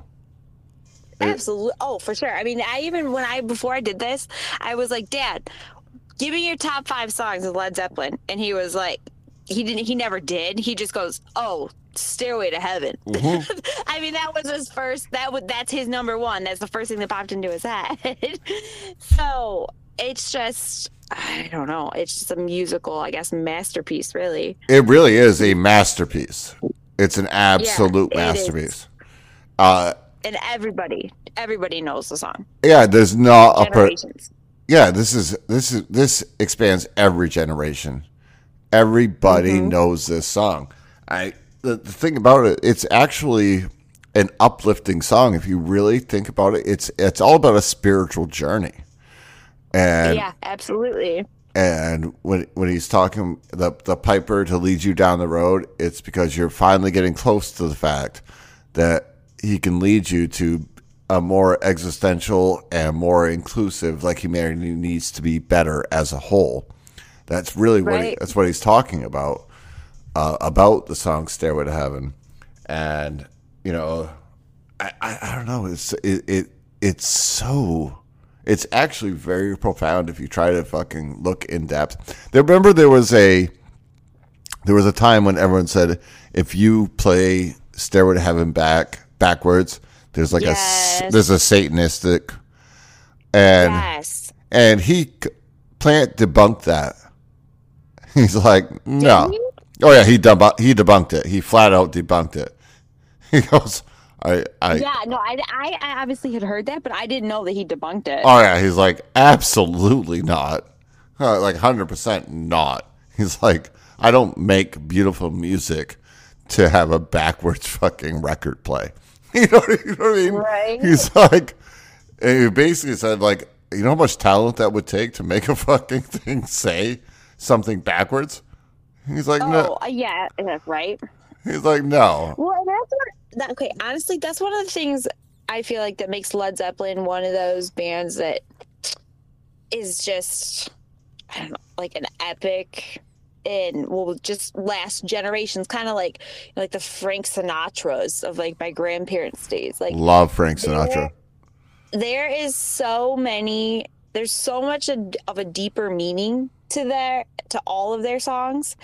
Absolutely. Oh, for sure. I mean, I even when I before I did this, I was like, "Dad, give me your top five songs of Led Zeppelin," and he was like, "He didn't. He never did. He just goes, oh." Stairway to Heaven. I mean, that was his first. That would that's his number one. That's the first thing that popped into his head. so it's just, I don't know. It's just a musical, I guess, masterpiece, really. It really is a masterpiece. It's an absolute is. masterpiece. Uh, And everybody, everybody knows the song. yeah, there's not a per- yeah. This is this is this expands every generation. Everybody Mm-hmm. knows this song. I the, the thing about it, it's actually an uplifting song. If you really think about it, it's it's all about a spiritual journey. And yeah, absolutely. and when when he's talking the the piper to lead you down the road, it's because you're finally getting close to the fact that he can lead you to a more existential and more inclusive, like humanity needs to be better as a whole. That's really what he, that's what he's talking about uh, about the song "Stairway to Heaven," and you know, I, I, I don't know. It's it, it it's so it's actually very profound if you try to fucking look in depth. There, remember there was a there was a time when everyone said if you play Stairway to Heaven back backwards, there's like a Yes. a there's a satanistic and Yes. and he Plant debunked that. He's like, no. Oh yeah, he debu- he debunked it. He flat out debunked it. He goes, I I Yeah, no, I, I, I obviously had heard that, but I didn't know that he debunked it. Oh yeah, he's like absolutely not, Uh, like hundred percent not. He's like, I don't make beautiful music to have a backwards fucking record play. You know, what- you know what I mean? Right. He's like, and he basically said like, you know how much talent that would take to make a fucking thing say something backwards. He's like, no. Oh, yeah, right. He's like, no. Well, that's what. That, okay, honestly, that's one of the things I feel like that makes Led Zeppelin one of those bands that is just, I don't know, like an epic and will just last generations. Kind of like like the Frank Sinatras of like my grandparents' days. Like Love Frank Sinatra. there is so many there's so much a- of a deeper meaning to their to all of their songs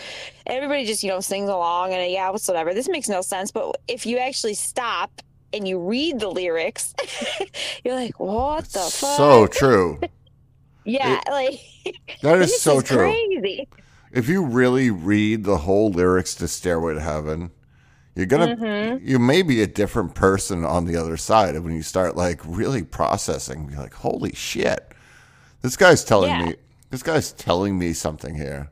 everybody just you know sings along and yeah whatever this makes no sense but if you actually stop and you read the lyrics you're like what the fuck So true. yeah like That is so is true. crazy If you really read the whole lyrics to Stairway to Heaven, you're gonna Mm-hmm. you may be a different person on the other side when you start like really processing. You're like, holy shit, this guy's telling Yeah. me this guy's telling me something here,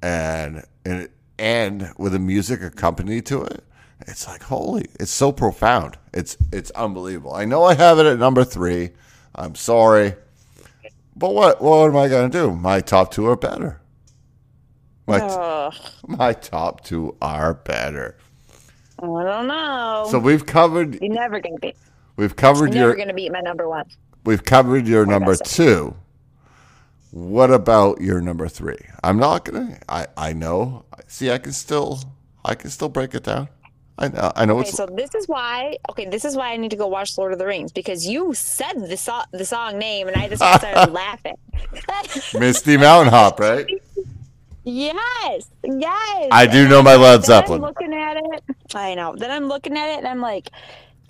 and and and with the music accompanied to it, it's like holy, it's so profound. It's it's unbelievable. I know I have it at number three. I'm sorry, but what what am I gonna do? My top two are better. My Ugh, my top two are better. i don't know So we've covered you're never gonna beat we've covered you're never gonna beat my number one we've covered your number so. two. What about your number three? I'm not gonna. I I know. See, I can still I can still break it down. I know. I know Okay, it's so this is why. Okay, this is why I need to go watch Lord of the Rings because you said the song, the song name, and I just started laughing. Misty Mountain Hop, right? Yes, yes. I do know my Led then I'm Zeppelin. looking at it. I know. Then I'm looking at it, and I'm like,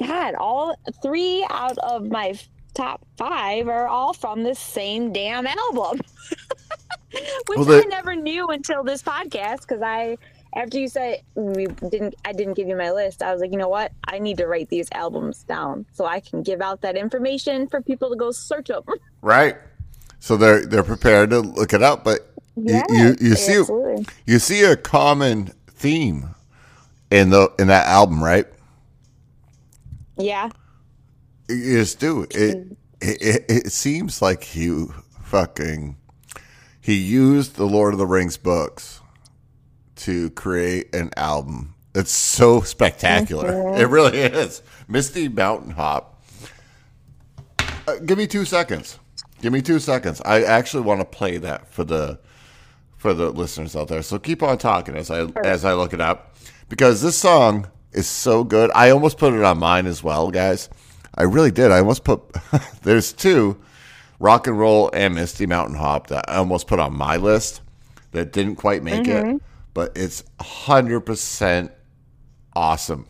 God, all three out of my top five are all from the same damn album, which Well, I never knew until this podcast because I. After you said we didn't, I didn't give you my list. I was like, you know what? I need to write these albums down so I can give out that information for people to go search them. Right. So they're they're prepared to look it up, but you, you you see absolutely. you see a common theme in the in that album, right? Yeah. You just do. It, it, it, it seems like he fucking he used the Lord of the Rings books to create an album. It's so spectacular. It really is. Misty Mountain Hop. Uh, give me two seconds. Give me two seconds. I actually want to play that for the for the listeners out there. So keep on talking as I as I look it up because this song is so good. I almost put it on mine as well, guys. I really did. I almost put there's two rock and roll and Misty Mountain Hop that I almost put on my list that didn't quite make it, but it's hundred percent awesome.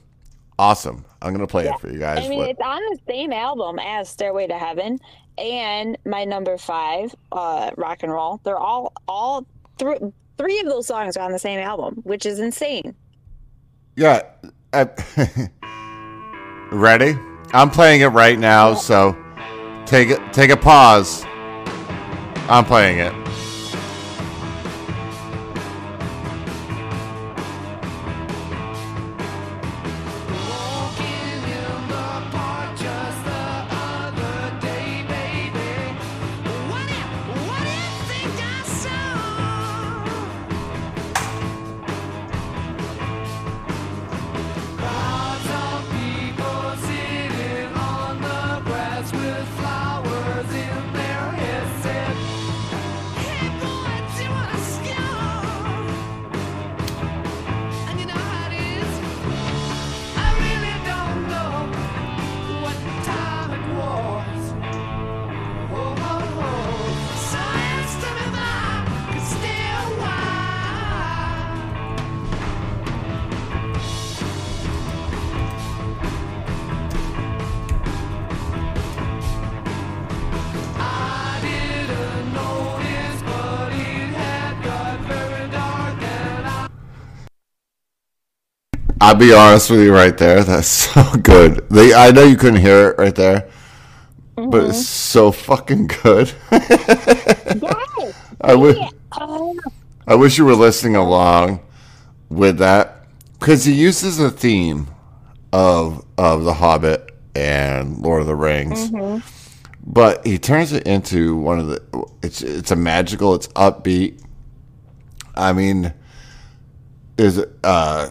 Awesome. I'm gonna play it for you guys. I mean, What- it's on the same album as Stairway to Heaven and my number five, uh, Rock and Roll. They're all all three three of those songs are on the same album, which is insane. Yeah. I- ready? I'm playing it right now, so take take a pause. I'm playing it. Be honest with you right there. That's so good. They, I know you couldn't hear it right there, but it's so fucking good. Yes. I. Oh, I wish you were listening along with that because he uses a theme of of The Hobbit and Lord of the Rings, but he turns it into one of the. It's it's a magical. It's upbeat, I mean, is uh,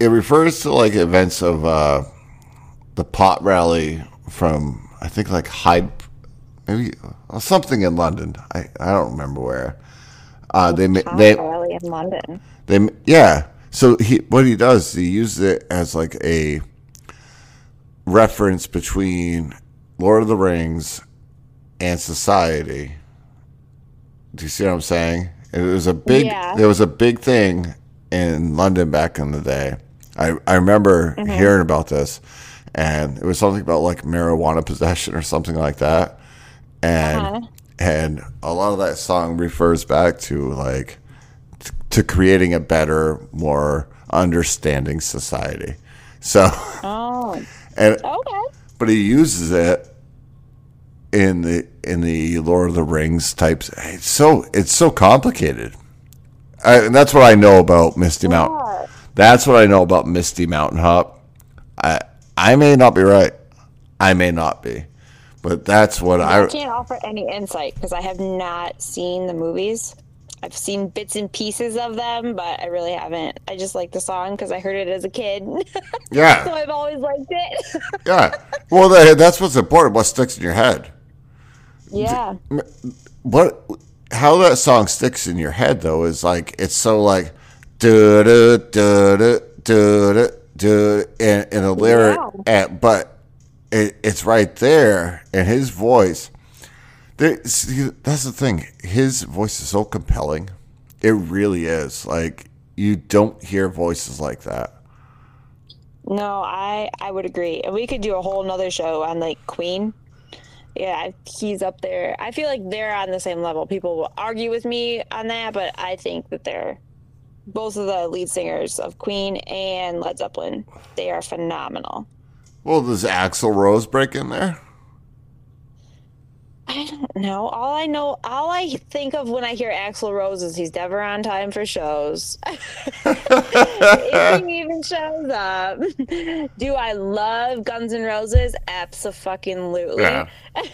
it refers to like events of uh, the pot rally from I think like Hyde, maybe uh, something in London. I, I don't remember where. Uh, they ma- they Rally in London. they yeah. So he what he does he uses it as like a reference between Lord of the Rings and society. Do you see what I'm saying? It was a big Yeah. there was a big thing in London back in the day. I I remember mm-hmm. hearing about this and it was something about like marijuana possession or something like that. And uh-huh. and a lot of that song refers back to like t- to creating a better, more understanding society. So Oh, and okay. but he uses it in the in the Lord of the Rings types. It's so it's so complicated, I, and that's what I know about Misty Mountain. That's what I know about Misty Mountain Hop. I I may not be right. I may not be, but that's what I I. can't offer any insight because I have not seen the movies. I've seen bits and pieces of them, but I really haven't. I just like the song because I heard it as a kid, Yeah. so I've always liked it. yeah. Well, that, that's what's important. What sticks in your head. yeah, what how that song sticks in your head though is like it's so like do do do do do do in, in a lyric but it, it's right there in his voice that's the thing his voice is so compelling it really is like you don't hear voices like that no, I I would agree, and we could do a whole nother show on like Queen. Yeah, he's up there. I feel like they're on the same level. People will argue with me on that, but I think that they're both of the lead singers of Queen and Led Zeppelin. They are phenomenal. well does Axl Rose break in there I don't know. All I know, all I think of when I hear Axl Rose is he's never on time for shows. if he even shows up. Do I love Guns N' Roses? Absolutely. Yeah.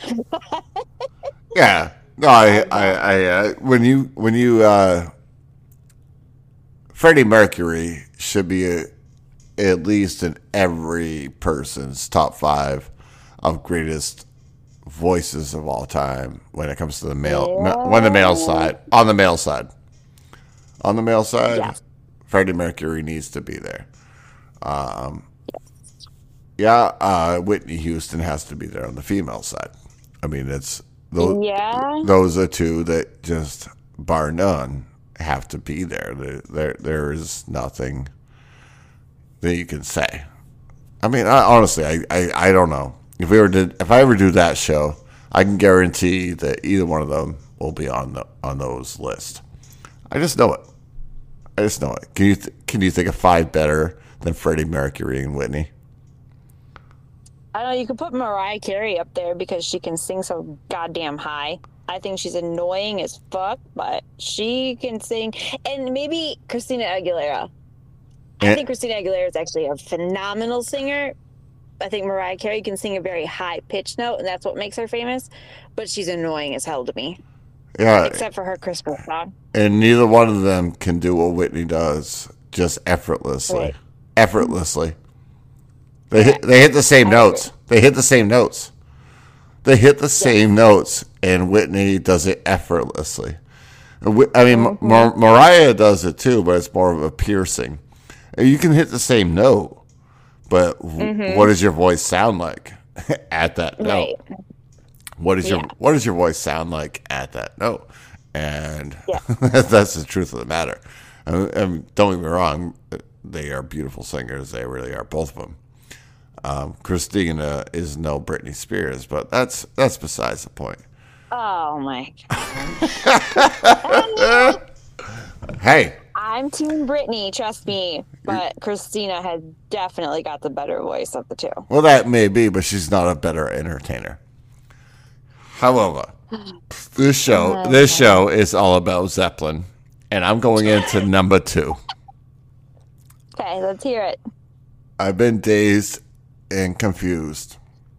Yeah. No, I, I, I uh, when you, when you, uh, Freddie Mercury should be a, at least in every person's top five of greatest voices of all time when it comes to the male, ma- when the male side, on the male side, on the male side, Yeah. Freddie Mercury needs to be there. Um, yeah, uh, Whitney Houston has to be there on the female side. I mean, it's those, Yeah. those are two that just bar none have to be there. There, there, there is nothing that you can say. I mean, I, honestly, I, I, I don't know if we ever did. If I ever do that show, I can guarantee that either one of them will be on the on those lists. I just know it. I just know it. Can you th- can you think of five better than Freddie Mercury and Whitney? I don't know. You could put Mariah Carey up there because she can sing so goddamn high. I think she's annoying as fuck, but she can sing. And maybe Christina Aguilera. I Eh. think Christina Aguilera is actually a phenomenal singer. I think Mariah Carey can sing a very high pitched note, and that's what makes her famous. But she's annoying as hell to me, Yeah, except for her Christmas song. and neither one of them can do what Whitney does just effortlessly. Right. Effortlessly. They hit, they hit the same notes. They hit the same notes. They hit the same notes, and Whitney does it effortlessly. I mean, Mar- Mariah does it too, but it's more of a piercing. You can hit the same note, but w- what does your voice sound like at that note? Right. What does your what does your voice sound like at that note? And Yeah. that's the truth of the matter. And, and don't get me wrong, they are beautiful singers. They really are, both of them. Um, Christina is no Britney Spears, but that's that's besides the point. Oh my god. Hey, I'm Team Britney, trust me. But Christina has definitely got the better voice of the two. well that may be, but she's not a better entertainer. However, this show oh this show is all about Zeppelin, and I'm going into number two. Okay, let's hear it. I've been dazed and confused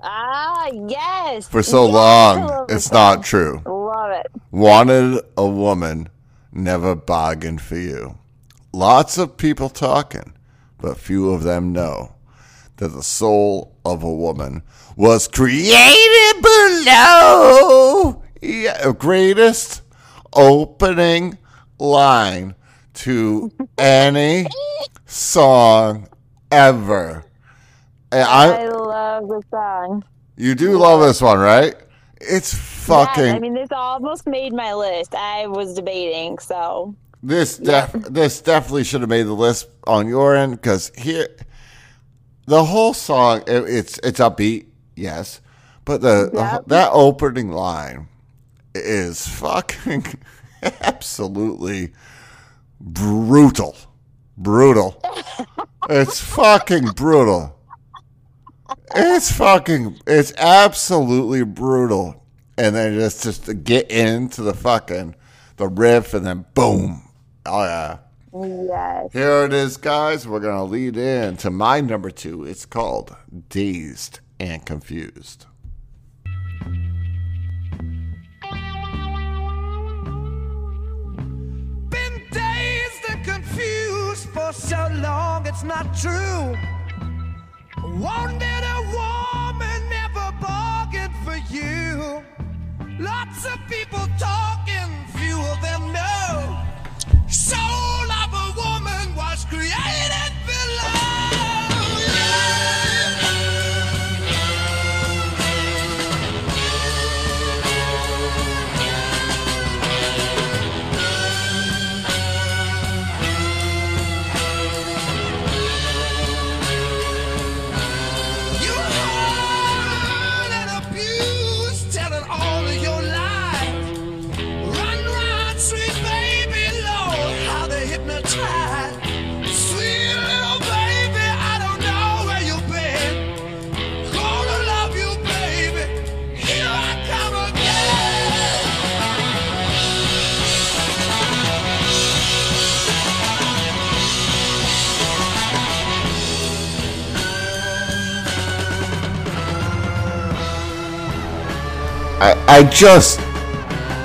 Ah, yes. for so Yes, long. It's not true. Love it. Wanted a woman never bargained for you. Lots of people talking, but few of them know that the soul of a woman was created below. Yeah, greatest opening line to any song ever. I I, love the song. you do love this one, right? It's fucking. Yes, I mean, this almost made my list. I was debating, so This def- this definitely should have made the list on your end because here, the whole song it, it's it's upbeat, yes, but the, the that opening line is fucking absolutely brutal, brutal. it's fucking brutal. It's fucking. It's absolutely brutal. And then just just to get into the fucking the riff, and then boom. Oh yeah. yes. Here it is, guys. We're gonna lead in to my number two. It's called "Dazed and Confused." Been dazed and confused for so long, it's not true. Wanted a woman, never bargained for you. Lots of people talking, few of them know. Soul of a woman was created I I just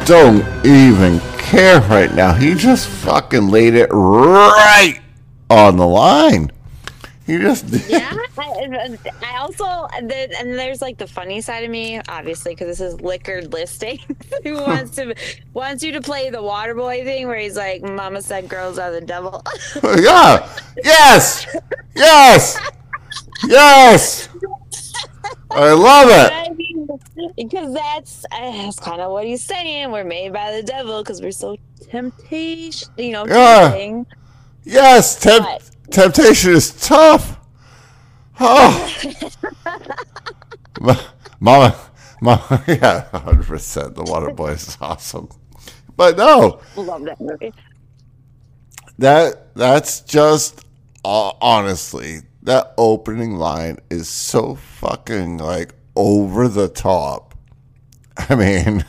don't even care right now. He just fucking laid it right on the line. He just did. Yeah, I, also and and there's like the funny side of me, obviously, because this is liquored listing. Who wants to wants you to play the water boy thing where he's like, "Mama said girls are the devil." yeah. Yes. Yes. Yes. I love it. Because that's uh, that's kind of what he's saying. We're made by the devil because we're so temptation, you know, tempting. Yes. Temp- But- temptation is tough. Oh. Ma- Mama, Mama, yeah, 100%. The Water Boy is awesome. But no, Love that movie. that that's just uh, honestly that opening line is so fucking like over the top. I mean,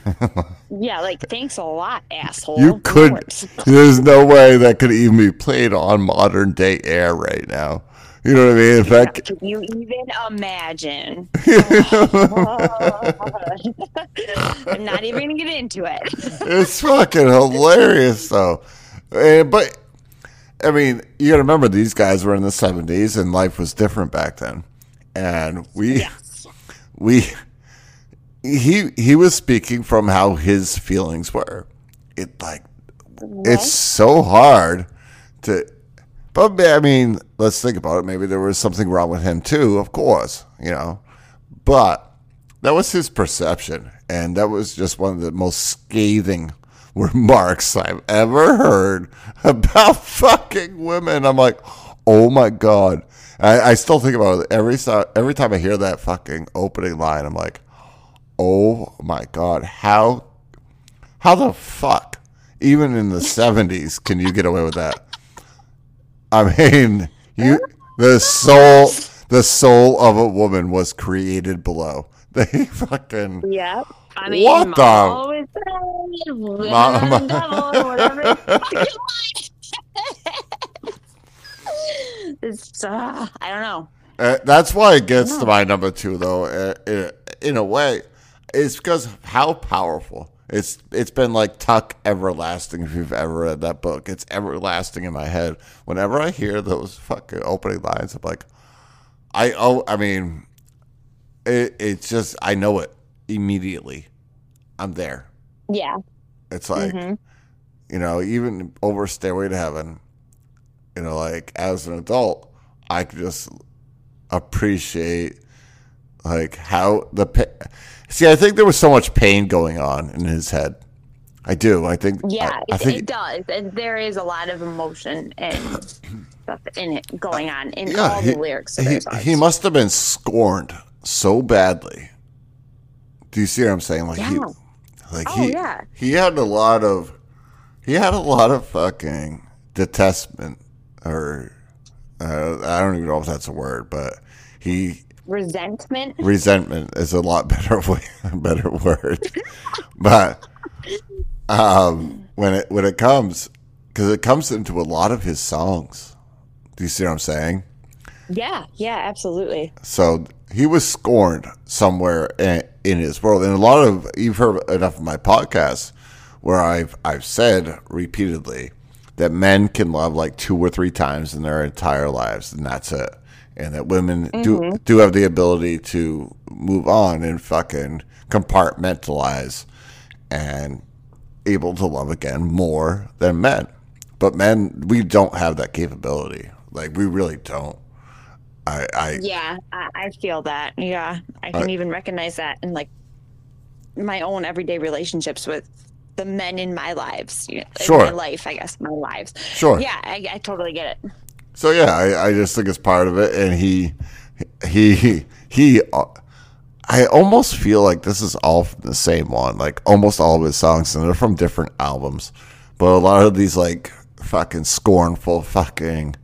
Yeah, like thanks a lot, asshole. you could. There's no way that could even be played on modern day air right now. You know what I mean? In fact, Can you even imagine? I'm not even gonna get into it. it's fucking hilarious though. Eh, but I mean, you got to remember these guys were in the '70s and life was different back then, and we we he he was speaking from how his feelings were. It like it's so hard to. But I mean, let's think about it. Maybe there was something wrong with him too. Of course, you know, but that was his perception, and that was just one of the most scathing remarks I've ever heard about fucking women. I'm like, oh my god. I, I still think about it every every time I hear that fucking opening line. I'm like, oh my god, how how the fuck, even in the '70s, can you get away with that? I mean, you the soul the soul of a woman was created below. They fucking Yep. I mean, What the- always said, Mom- devil or whatever. It's fucking like. it's, uh, I don't know. Uh, that's why it gets to my number two, though. Uh, in, in a way, it's because of how powerful It's it's been like Tuck Everlasting if you've ever read that book. It's everlasting in my head. Whenever I hear those fucking opening lines, I'm like, I oh I mean, it it's just I know it immediately. I'm there. Yeah. It's like, you know, even over Stairway to Heaven, you know, like as an adult, I could just appreciate like how the pa- see. I think there was so much pain going on in his head. I do. I think. Yeah, I, I it, think. it does. And there is a lot of emotion and stuff in it going on in yeah, all he, the lyrics he, he must have been scorned so badly. Do you see what I'm saying? Like he, like Oh, he, yeah. he had a lot of, he had a lot of fucking detestment, or uh, I don't even know if that's a word, but he Resentment. resentment is a lot better way, better word. but um, when it when it comes, because it comes into a lot of his songs. Do you see what I'm saying? Yeah, yeah, absolutely. So he was scorned somewhere in, in his world, and a lot of you've heard enough of my podcasts where I've I've said repeatedly that men can love like two or three times in their entire lives, and that's it, and that women do mm-hmm. do have the ability to move on and fucking compartmentalize and able to love again more than men. But men, we don't have that capability. Like we really don't. I, I Yeah, I, I feel that. Yeah, I can Right. even recognize that in like my own everyday relationships with the men in my lives. You know, Sure. In my life, I guess, my lives. Sure. Yeah, I, I totally get it. So yeah, I, I just think it's part of it, and he, he, he. uh, I almost feel like this is all from the same one, like almost all of his songs, and they're from different albums. But a lot of these like fucking scornful, fucking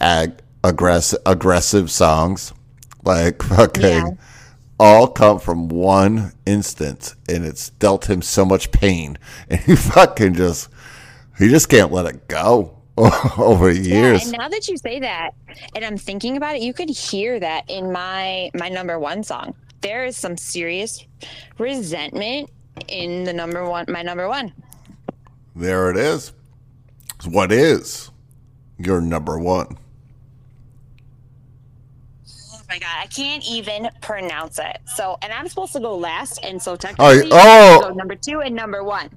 ag- aggressive, aggressive songs, like fucking, Yeah all come from one instance and it's dealt him so much pain and he fucking just he just can't let it go over years. Yeah, and now that you say that and I'm thinking about it, you could hear that in my my number 1 song. There is some serious resentment in the number 1 my number 1. There it is. What is your number 1? My god, I can't even pronounce it. So, and I'm supposed to go last, and so Oh, technically, oh! go number two and number one.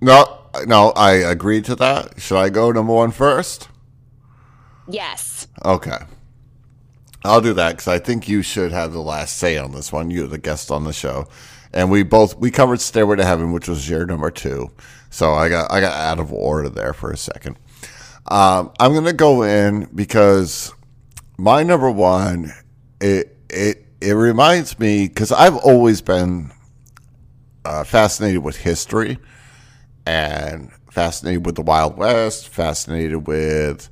No, no, I agree to that. Should I go number one first? Yes. Okay. I'll do that because I think you should have the last say on this one. You're the guest on the show, and we both we covered "Stairway to Heaven," which was your number two. So I got I got out of order there for a second. Um, I'm gonna go in because my number one it it it reminds me because I've always been uh, fascinated with history and fascinated with the Wild West, fascinated with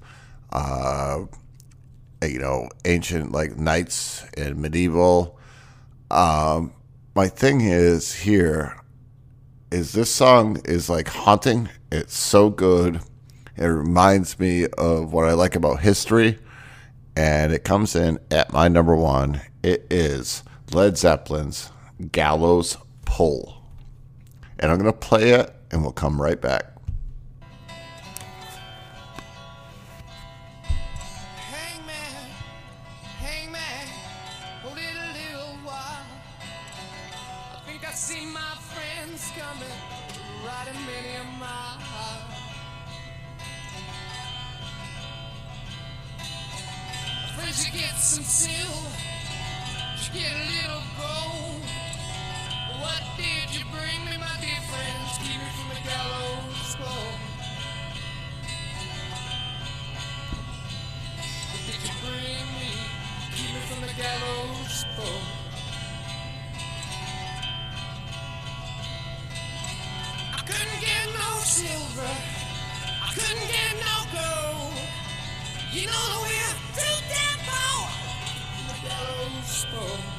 uh, you know ancient like knights and medieval. Um, my thing is here is this song is like haunting. It's so good. It reminds me of what I like about history, and it comes in at my number one. It is Led Zeppelin's Gallows Pole. and I'm gonna play it, and we'll come right back. Afraid you get some silver, you get a little gold. What did you bring me, my dear friends? Keep me from the gallows pole. What Did you bring me? Keep me from the gallows pole. I couldn't get no silver. I couldn't get no gold. You know that we're gallows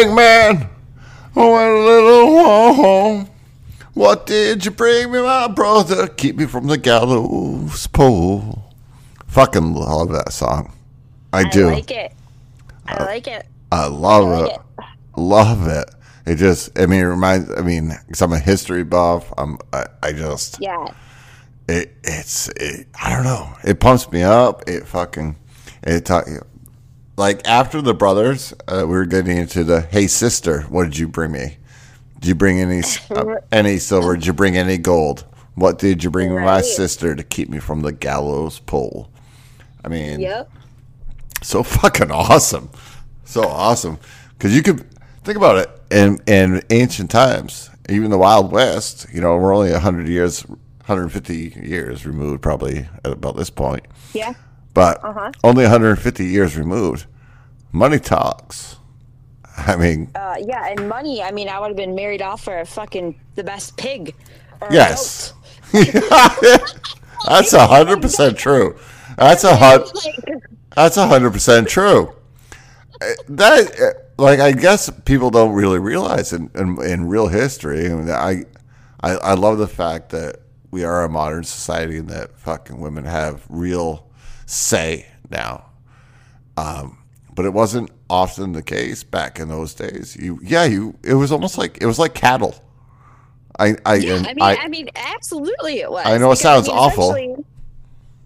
Hangman, oh, a little home. What did you bring me, my brother? Keep me from the gallows pole. Fucking love that song. I, I do. like it. I uh, like it. I love I like it. Love it. It just, I mean, it reminds, I mean, because I'm a history buff. I'm, I, I just, Yeah. it, it's, it, I don't know. It pumps me up. It fucking, it like after the brothers, uh, we were getting into the, hey sister, what did you bring me? Did you bring any, uh, any silver? Did you bring any gold? What did you bring me, my sister, to keep me from the gallows pole? I mean, Yep. so fucking awesome, so awesome. Because you could think about it in in ancient times, even the Wild West. You know, we're only hundred years, hundred fifty years removed, probably at about this point. Yeah. But Uh-huh. only 150 years removed. Money talks. I mean, Uh, yeah, and money. I mean, I would have been married off for a fucking the best pig. Or yes, that's a hundred percent true. That's a hundred. That's hundred percent true. That, like, I guess people don't really realize in, in, in real history. I, mean, I, I, I love the fact that we are a modern society and that fucking women have real say now. Um, but it wasn't often the case back in those days. You, yeah, you. It was almost like it was like cattle. I, I, yeah, I mean, I, mean, absolutely, it was. I know it Because, sounds mean, awful.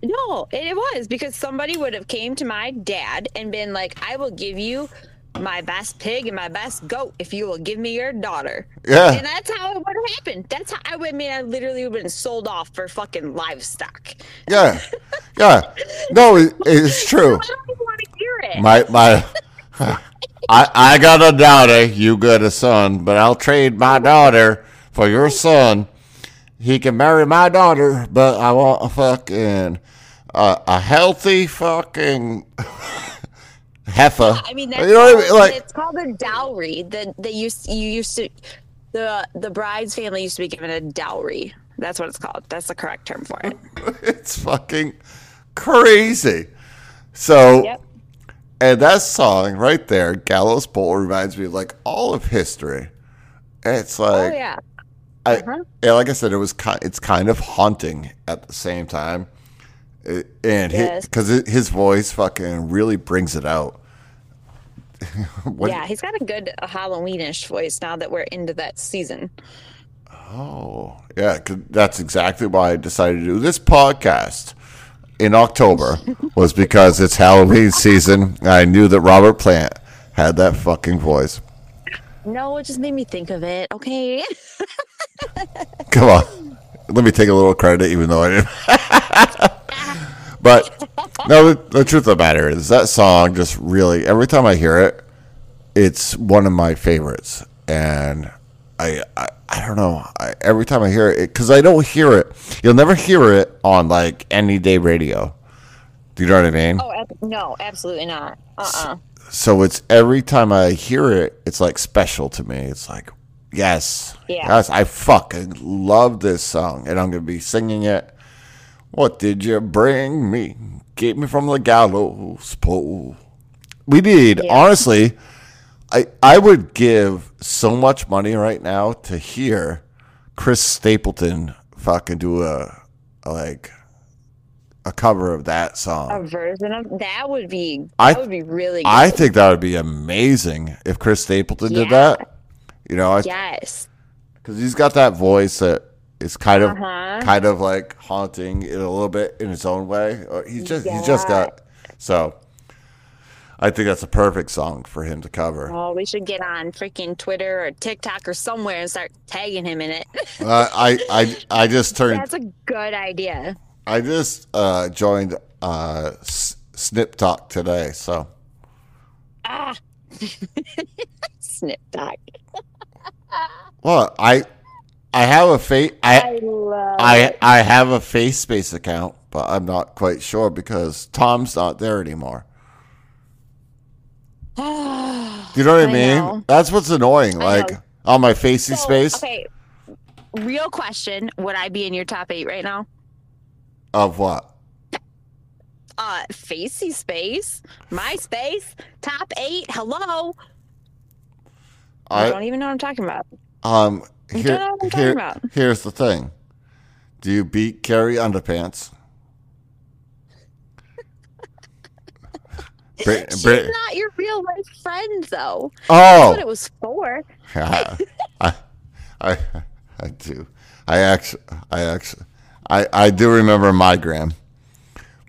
No, it, it was because somebody would have came to my dad and been like, "I will give you my best pig and my best goat if you will give me your daughter." yeah, And that's how it would have happened. That's how I would I mean I literally would have been sold off for fucking livestock. yeah, yeah. No, it, it's true. I don't even want to hear it. My my I I got a daughter, you got a son, but I'll trade my daughter for your son. He can marry my daughter, but I want a fucking uh, a healthy fucking heifer. I mean, that's you know what I mean? Like it's called a dowry. The they used you used to the the bride's family used to be given a dowry. That's what it's called. That's the correct term for it. it's fucking crazy. So Yep. And that song right there, Gallows Pole, reminds me of like all of history. It's Oh like yeah. I, Uh-huh. yeah, like I said, it was ki- it's kind of haunting at the same time, It- and Yes. because his voice fucking really brings it out. Yeah, he's got a good uh, Halloweenish voice now that we're into that season. Oh, yeah, that's exactly why I decided to do this podcast in October was because it's Halloween season. I knew that Robert Plant had that fucking voice. No, it just made me think of it. Okay. Come on. Let me take a little credit, even though I didn't. but no, the, the truth of the matter is that song just really, every time I hear it, it's one of my favorites. And I, I, I don't know. I, every time I hear it, because I don't hear it, you'll never hear it on like any day radio. Do you know what I mean? Oh ab- no, absolutely not. Uh uh so it's every time I hear it, it's like special to me. It's like, yes, Yeah. yes, I fucking love this song, and I'm gonna be singing it. What did you bring me? Keep me from the gallows pole. We need Yeah. honestly. I I would give so much money right now to hear Chris Stapleton fucking do a, a like a cover of that song. A version of that would be I- would be really good. I think that would be amazing if Chris Stapleton did that. You know, yes. because he's got that voice that is kind of, Uh-huh. kind of like haunting in a little bit in his own way. Or He's just, he's just got. So, I think that's a perfect song for him to cover. Oh, we should get on freaking Twitter or TikTok or somewhere and start tagging him in it. Uh, I, I, I just turned. That's a good idea. I just uh, joined uh, S- Snip Talk today. So, Ah. Snip talk. Well, I, I have a face. I, I I I have a face space account, but I'm not quite sure because Tom's not there anymore. Do you know what I, I mean? know. That's what's annoying. Like on my Facey So, space Okay. Real question: Would I be in your top eight right now? of what? uh, Facey Space, MySpace, top eight. Hello. I don't even know what I'm talking about. um here, don't know I'm talking here about. here's the thing. Do you beat Carrie Underpants? Brit- She's Brit- not your real life friend, though. That's what oh, it was for. I, I, I do. I actually, I actually, I, I do remember Mygram.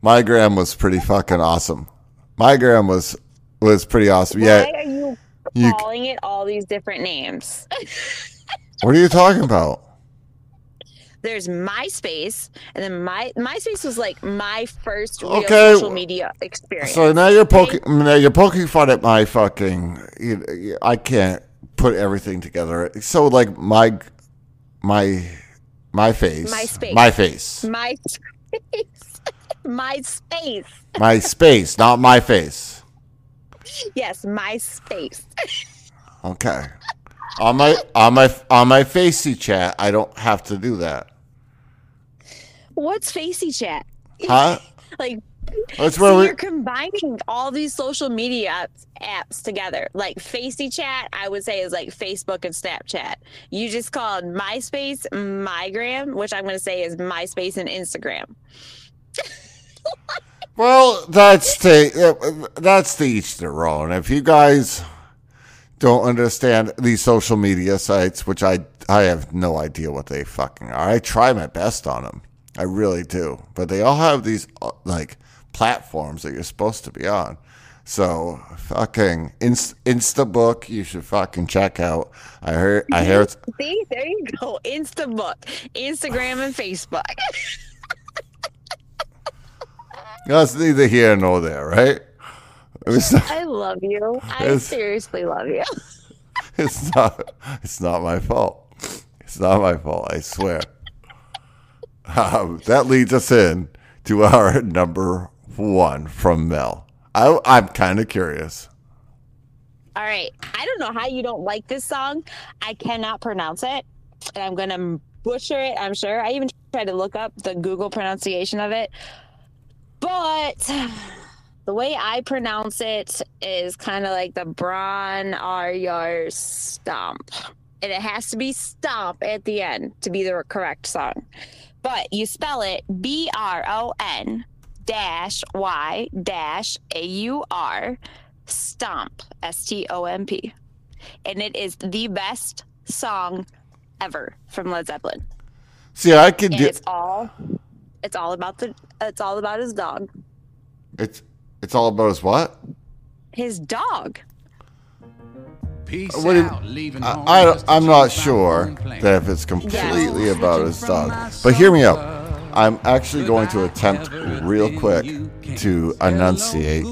Mygram was pretty fucking awesome. Mygram was was pretty awesome. Why Yeah. are you, you- calling it all these different names? What are you talking about? There's MySpace, and then my MySpace was like my first real Okay. social media experience. So now you're poking. Now you're poking fun at my fucking. You, I can't put everything together. So like my, my, my face. my MySpace. My face. MySpace. MySpace. My space, not my face. Yes, MySpace. Okay. On my on my on my facey chat, I don't have to do that. What's Facey Chat? Huh? Like, That's so we. you're combining all these social media apps, apps together. Like Facey Chat, I would say is like Facebook and Snapchat. You just called MySpace Mygram, which I'm going to say is MySpace and Instagram. Well, that's the that's the each their own. If you guys don't understand these social media sites, which I I have no idea what they fucking are. I try my best on them. I really do, but they all have these uh, like platforms that you're supposed to be on. So fucking Inst- Instabook, you should fucking check out. I heard I hear it's See, there you go. Instabook, Instagram, and Facebook. that's neither here nor there, right? It's not, I love you. I seriously love you. it's not it's not my fault. It's not my fault, I swear. Um, that leads us in to our number one from Mel. I, I'm kind of curious. All right. I don't know how you don't like this song. I cannot pronounce it, and I'm gonna butcher it. I'm sure. I even tried to look up the Google pronunciation of it, but the way I pronounce it is kind of like the Bron Aryar stomp, and it has to be stomp at the end to be the correct song. But you spell it B R O N dash Y dash A U R Stomp, S T O M P. And it is the best song ever from Led Zeppelin. See, I could And do it's all it's all about the it's all about his dog. it's it's all about his what? His dog. Peace What out, leaving I, home I just to I'm not sure that if it's completely Yes. about his dog. But hear me out. I'm actually going to attempt real quick to enunciate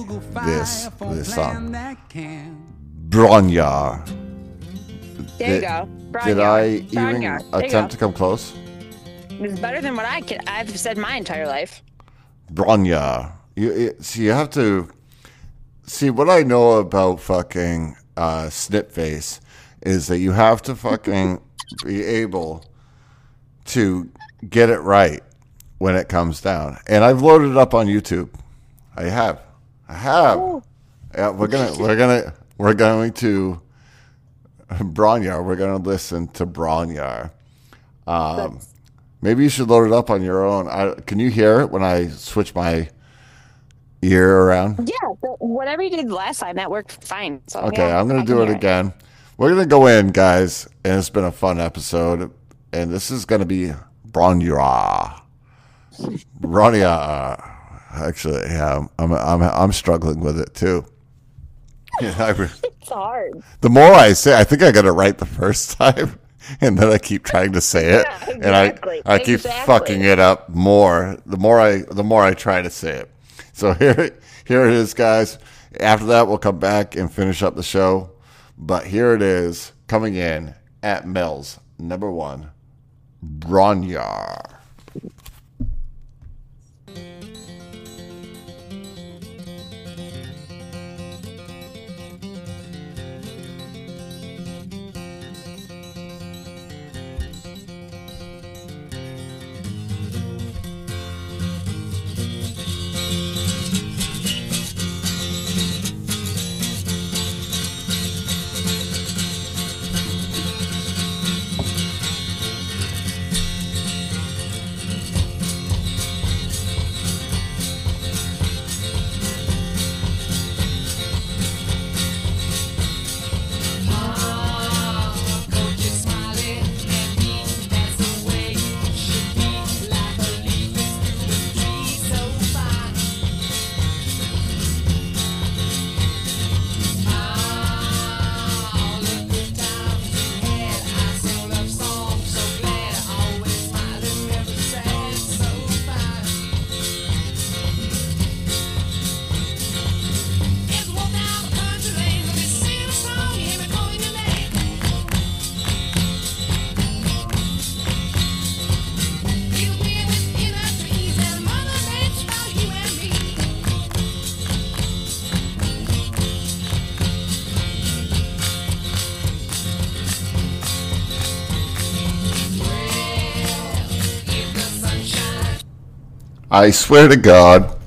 this this song. Bronjar. There Did- you go. Did I even Bronyard. There you attempt to come close? It's better than what I can I've said my entire life. Bronya. You it, see, you have to see what I know about fucking uh, Snipface is that you have to fucking be able to get it right when it comes down. And I've loaded it up on YouTube. I have. I have. Yeah, we're gonna we're gonna we're going to Bronyar. We're gonna listen to Bronyar. Um, maybe you should load it up on your own. I, can you hear it when I switch my ear around? Yeah, whatever you did last time, that worked fine. So Okay, yeah, I'm gonna I do it again. We're gonna go in, guys, and it's been a fun episode. And this is gonna be Bronya. Bronya. Actually, yeah, I'm I'm I'm struggling with it too. Yeah, I It's hard. the more I say, I think I got it right the first time, and then I keep trying to say it, Yeah, and I I keep exactly. fucking it up more. The more I the more I try to say it. So here here it is, guys. After that, we'll come back and finish up the show. But here it is, coming in at Mel's number one, Bronyar. I swear to God,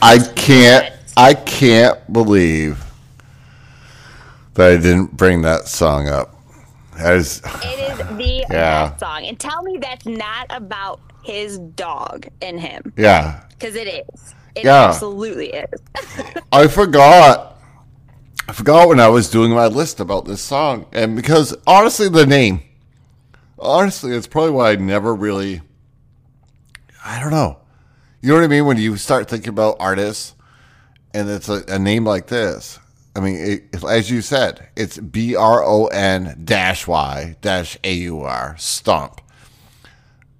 I can't. I can't believe that I didn't bring that song up. That is, It is the Yeah. best song. And tell me that's not about his dog and him. yeah. Because it is. It Yeah. absolutely is. I forgot. I forgot when I was doing my list about this song, and because honestly, the name, honestly, it's probably why I never really. I don't know. You know what I mean when you start thinking about artists, and it's a, a name like this. I mean, it, as you said, it's B R O N dash Y dash A U R stomp.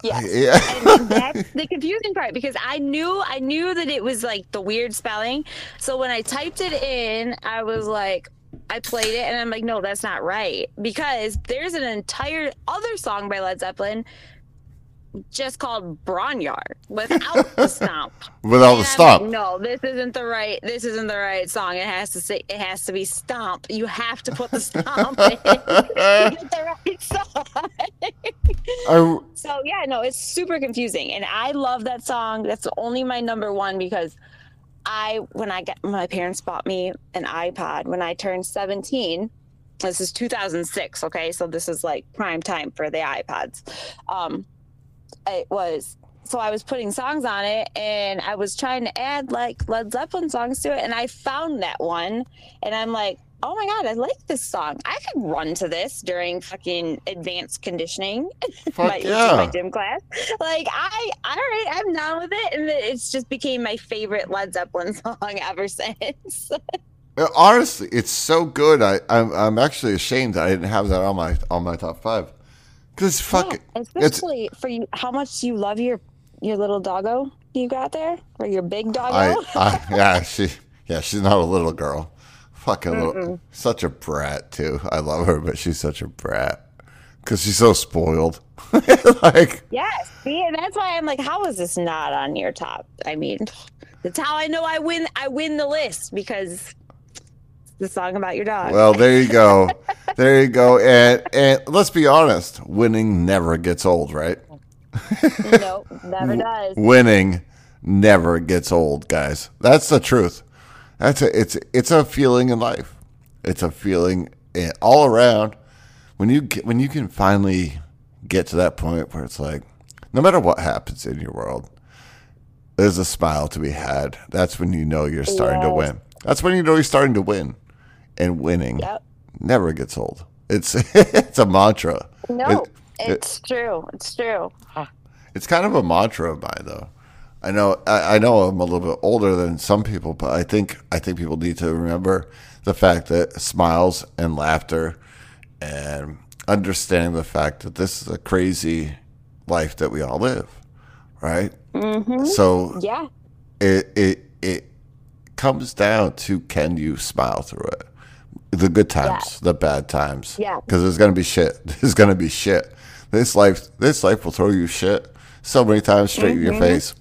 Yes. Yeah. and that's the confusing part because I knew I knew that it was like the weird spelling. So when I typed it in, I was like, I played it and I'm like, no, that's not right because there's an entire other song by Led Zeppelin just called Bronyard without the stomp. Without And the stomp. no, this isn't the right. This isn't the right song. It has to say. It has to be stomp. You have to put the stomp in to get the right song. I, So yeah, no, it's super confusing, and I love that song. That's only my number one because I, when I got my parents bought me an iPod when I turned seventeen. This is 2006. Okay, so this is like prime time for the iPods. Um, it was so I was putting songs on it and I was trying to add like Led Zeppelin songs to it and I found that one and I'm like, "Oh my god, I like this song. I could run to this during fucking advanced conditioning my, yeah. my gym class." Like I all right, I'm done with it and it's just became my favorite Led Zeppelin song ever since. Honestly, it's so good. I I'm, I'm actually ashamed I didn't have that on my on my top 5. Because fuck, yeah, especially for you, how much you love your your little doggo you got there, or your big doggo. I, I, yeah, she yeah she's not a little girl. Fucking little, such a brat too. I love her, but she's such a brat because she's so spoiled. like yes, see, and that's why I'm like, how is this not on your top? I mean, that's how I know I win. I win the list because the song about your dog. well, there you go, there you go. And and let's be honest, winning never gets old, right? nope, never does. winning never gets old, guys. That's the truth. That's a it's it's a feeling in life. It's a feeling eh, all around. When you get, when you can finally get to that point where it's like, no matter what happens in your world, there's a smile to be had. That's when you know you're starting to win. That's when you know you're starting to win, and winning Yep. never gets old. It's it's a mantra. No, It- it- it's true. It's true. It's kind of a mantra of mine, though. I know, I, I know, I'm a little bit older than some people, but I think I think people need to remember the fact that smiles and laughter, and understanding the fact that this is a crazy life that we all live, right? Mm-hmm. So Yeah. it it it comes down to can you smile through it the good times Yeah. the bad times Yeah. because there's gonna be shit there's gonna be shit this life this life will throw you shit so many times straight in your face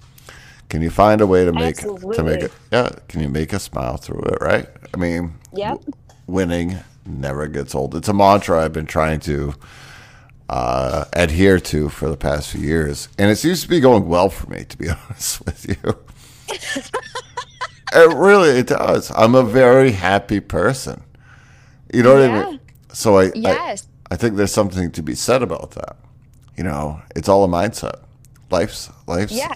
can you find a way to make to make Mm-hmm. It yeah can you make a smile through it right i mean Yep. w- winning never gets old it's a mantra i've been trying to uh, adhere to for the past few years, and it seems to be going well for me. To be honest with you, it really it does. I'm a very happy person. You know what I mean? So I, Yes. I I think there's something to be said about that. You know, it's all a mindset. Life's life's Yeah.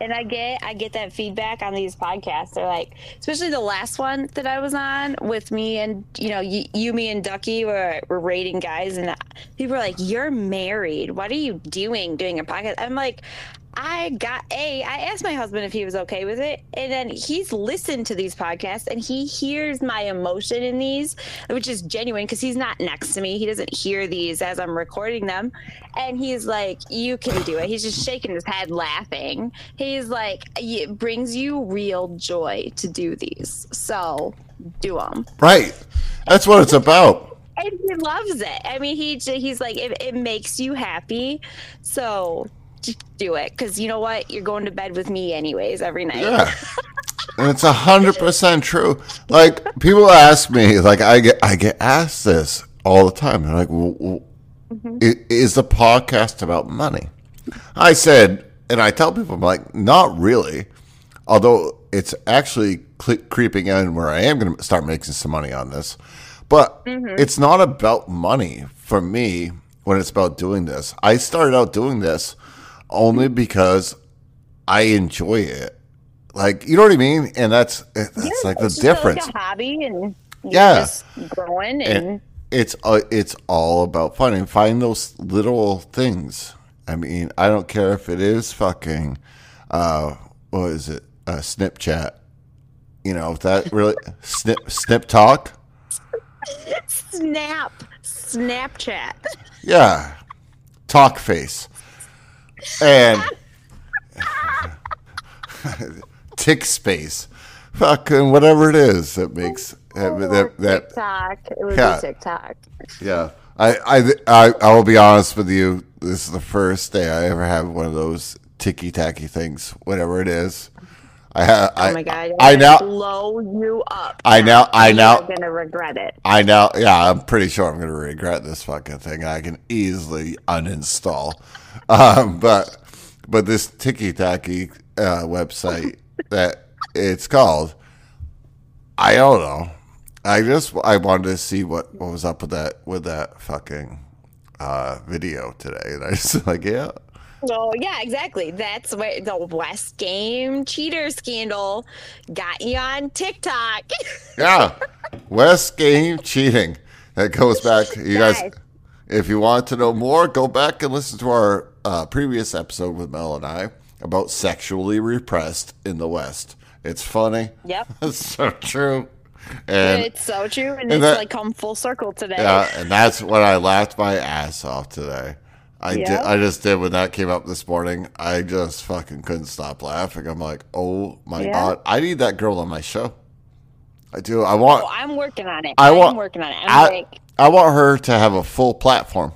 And I get I get that feedback on these podcasts. They're like, especially the last one that I was on with me and you know you, you me and Ducky were were rating guys, and people were like, "You're married. What are you doing doing a podcast?" I'm like, I got a. I asked my husband if he was okay with it, and then he's listened to these podcasts and he hears my emotion in these, which is genuine because he's not next to me. He doesn't hear these as I'm recording them, and he's like, "You can do it." He's just shaking his head, laughing. He's like, "It brings you real joy to do these, so do them." right. That's what it's about. And he loves it. I mean, he he's like, it, it makes you happy, so do it. Because you know what, you're going to bed with me anyways every night. Yeah. And it's a hundred percent true. Like people ask me, like I get, I get asked this all the time. They're like, well, well, Mm-hmm. "Is the podcast about money?" I said, and I tell people, I'm like, not really. Although it's actually cl- creeping in where I am going to start making some money on this. But it's not about money for me when it's about doing this. I started out doing this only because I enjoy it. Like, you know what I mean? And that's that's like the It's difference. Like a hobby, and you're Yeah. just growing and. and it's uh, it's all about fun and find those little things. I mean, I don't care if it is fucking, uh, what is it, uh, Snapchat. You know, if that really snip snip talk. Snap, Snapchat. Yeah, talk face, and tick space, fucking whatever it is that makes that that, that TikTok. It would Yeah. be TikTok. Yeah, I, I, I, I will be honest with you. This is the first day I ever have one of those ticky tacky things, whatever it is. I have. Oh my god! I I'm now. blow you up. I now. I now. gonna regret it. I now. Yeah, I'm pretty sure I'm gonna regret this fucking thing. I can easily uninstall. Um, but but this ticky tacky uh, website that it's called. I don't know. I just I wanted to see what, what was up with that with that fucking uh, video today, and I just like yeah. So yeah, exactly. That's where the West Game cheater scandal got you on TikTok. Yeah, West game cheating. That goes back. You guys, Guys. if you want to know more, go back and listen to our uh, previous episode with Mel and I about sexually repressed in the West. It's funny. Yep. It's so true. And it's so true, and, and it's that- like come full circle today. yeah, and that's what I laughed my ass off today. I did. I just did when that came up this morning. I just fucking couldn't stop laughing. I'm like, oh my Yeah? god, I need that girl on my show. I do. I want. Oh, I'm working on it. I I'm want. working on it. I'm I, like, I want her to have a full platform.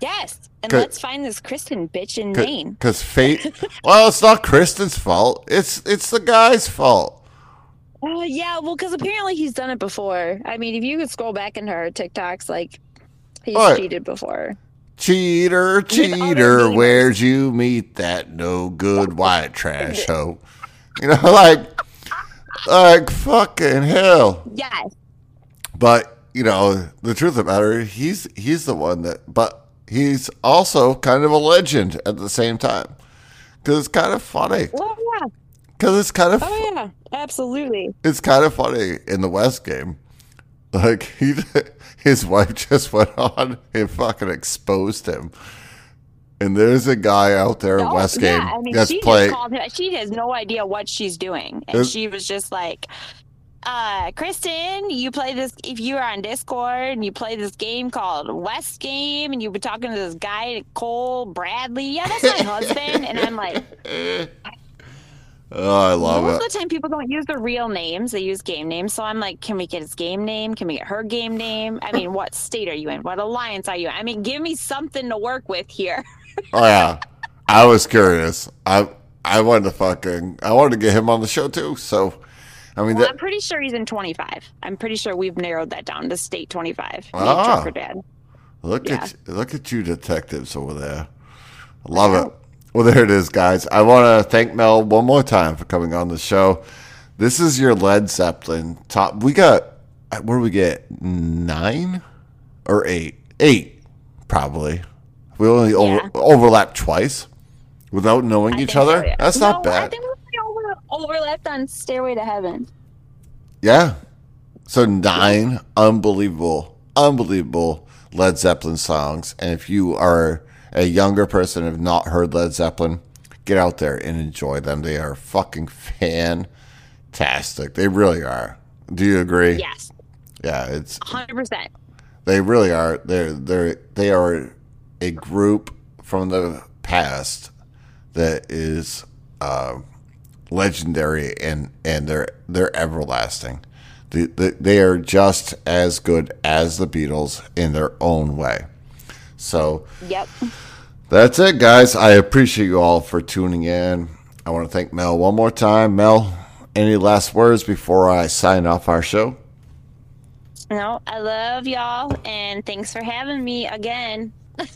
yes, and let's find this Kristen bitch in Maine. Because fate. well, it's not Kristen's fault. It's it's the guy's fault. Uh, yeah, well, because apparently he's done it before. I mean, if you could scroll back into her TikToks, like he's What? cheated before. Cheater, cheater, where'd you meet that no good white trash hoe? You know, like, like fucking hell. Yes. But you know, the truth of the matter, he's he's the one that. But he's also kind of a legend at the same time because it's kind of funny. Oh yeah. Because it's kind of Oh yeah. Absolutely. it's kind of funny in the West game. Like he, his wife just went on and fucking exposed him. And there's a guy out there in Oh, West game yeah. I mean, that's she playing. just called him. She has no idea what she's doing, and There's- she was just like, uh, "Kristen, you play this. If you are on Discord and you play this game called West Game, and you've been talking to this guy Cole Bradley, yeah, that's my husband." And I'm like, Oh, I love most it. of the time, people don't use their real names; they use game names. So I'm like, "Can we get his game name? Can we get her game name? I mean, what state are you in? What alliance are you? in? I mean, give me something to work with here." Oh yeah, I was curious. I I wanted to fucking I wanted to get him on the show too. So, I mean, Well, that, I'm pretty sure he's in 25. I'm pretty sure we've narrowed that down to state 25. Ah. Dad. look yeah. at look at you detectives over there. I love it. Well, there it is, guys. I want to thank Mel one more time for coming on the show. This is your Led Zeppelin top. We got where do we get nine or eight? Eight, probably. We only over, overlapped twice without knowing I each other. so, yeah. That's no, not bad. I think we over, overlapped on Stairway to Heaven. Yeah. So nine unbelievable, unbelievable Led Zeppelin songs. And if you are a younger person have not heard Led Zeppelin, get out there and enjoy them. They are fucking fantastic. They really are. Do you agree? Yes, Yeah, it's 100%. they really are. They're they're they are a group from the past that is uh, legendary and and they're they're everlasting. They, they they are just as good as the Beatles in their own way. So Yep. That's it, guys. I appreciate you all for tuning in. I want to thank Mel one more time. Mel, any last words before I sign off our show? No, I love y'all, and thanks for having me again.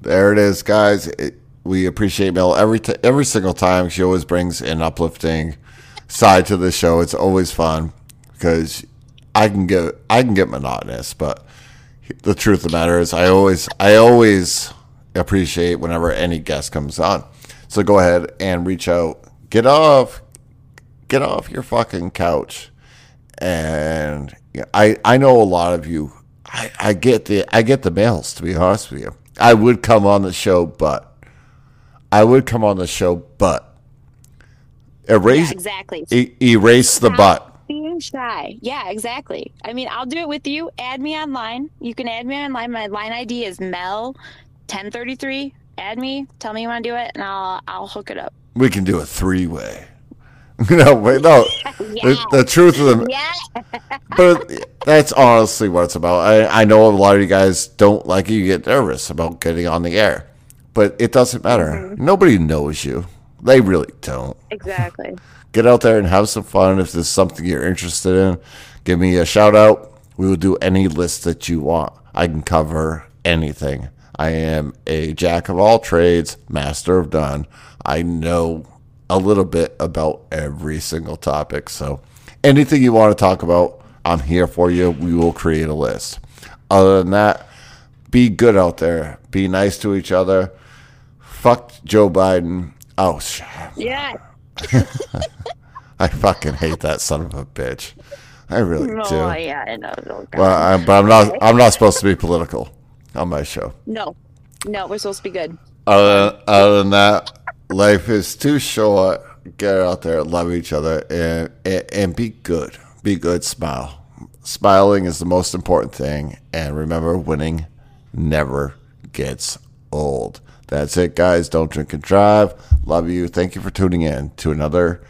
There it is, guys. It, we appreciate Mel every t- every single time. She always brings an uplifting side to the show. It's always fun because I can get I can get monotonous, but the truth of the matter is, I always I always appreciate whenever any guest comes on. So go ahead and reach out. Get off, get off your fucking couch, and I I know a lot of you. I, I get the I get the mails. To be honest with you, I would come on the show, but I would come on the show, but erase exactly. e- erase the butt. Being shy. Yeah, exactly. I mean, I'll do it with you. Add me online. You can add me online. My line ID is Mel, ten thirty three. Add me. Tell me you want to do it, and I'll I'll hook it up. We can do a three way. no, wait, no. The, the truth of the Yeah. but that's honestly what it's about. I, I know a lot of you guys don't like it. You get nervous about getting on the air, but it doesn't matter. Mm-hmm. Nobody knows you. They really don't. Exactly. Get out there and have some fun. If there's something you're interested in, give me a shout out. We will do any list that you want. I can cover anything. I am a jack of all trades, master of none. I know a little bit about every single topic. So anything you want to talk about, I'm here for you. We will create a list. Other than that, be good out there. Be nice to each other. Fuck Joe Biden. Oh, shit. Yeah. I fucking hate that son of a bitch. I really Oh do. yeah, I know. Well, I, but I'm not. I'm not supposed to be political on my show. no, no, we're supposed to be good. Other, other than that, life is too short. Get out there, love each other, and, and and be good. Be good. Smile. Smiling is the most important thing. And remember, winning never gets old. That's it, guys. Don't drink and drive. Love you. Thank you for tuning in to another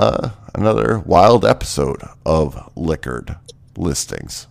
uh, another wild episode of Liquored Listings.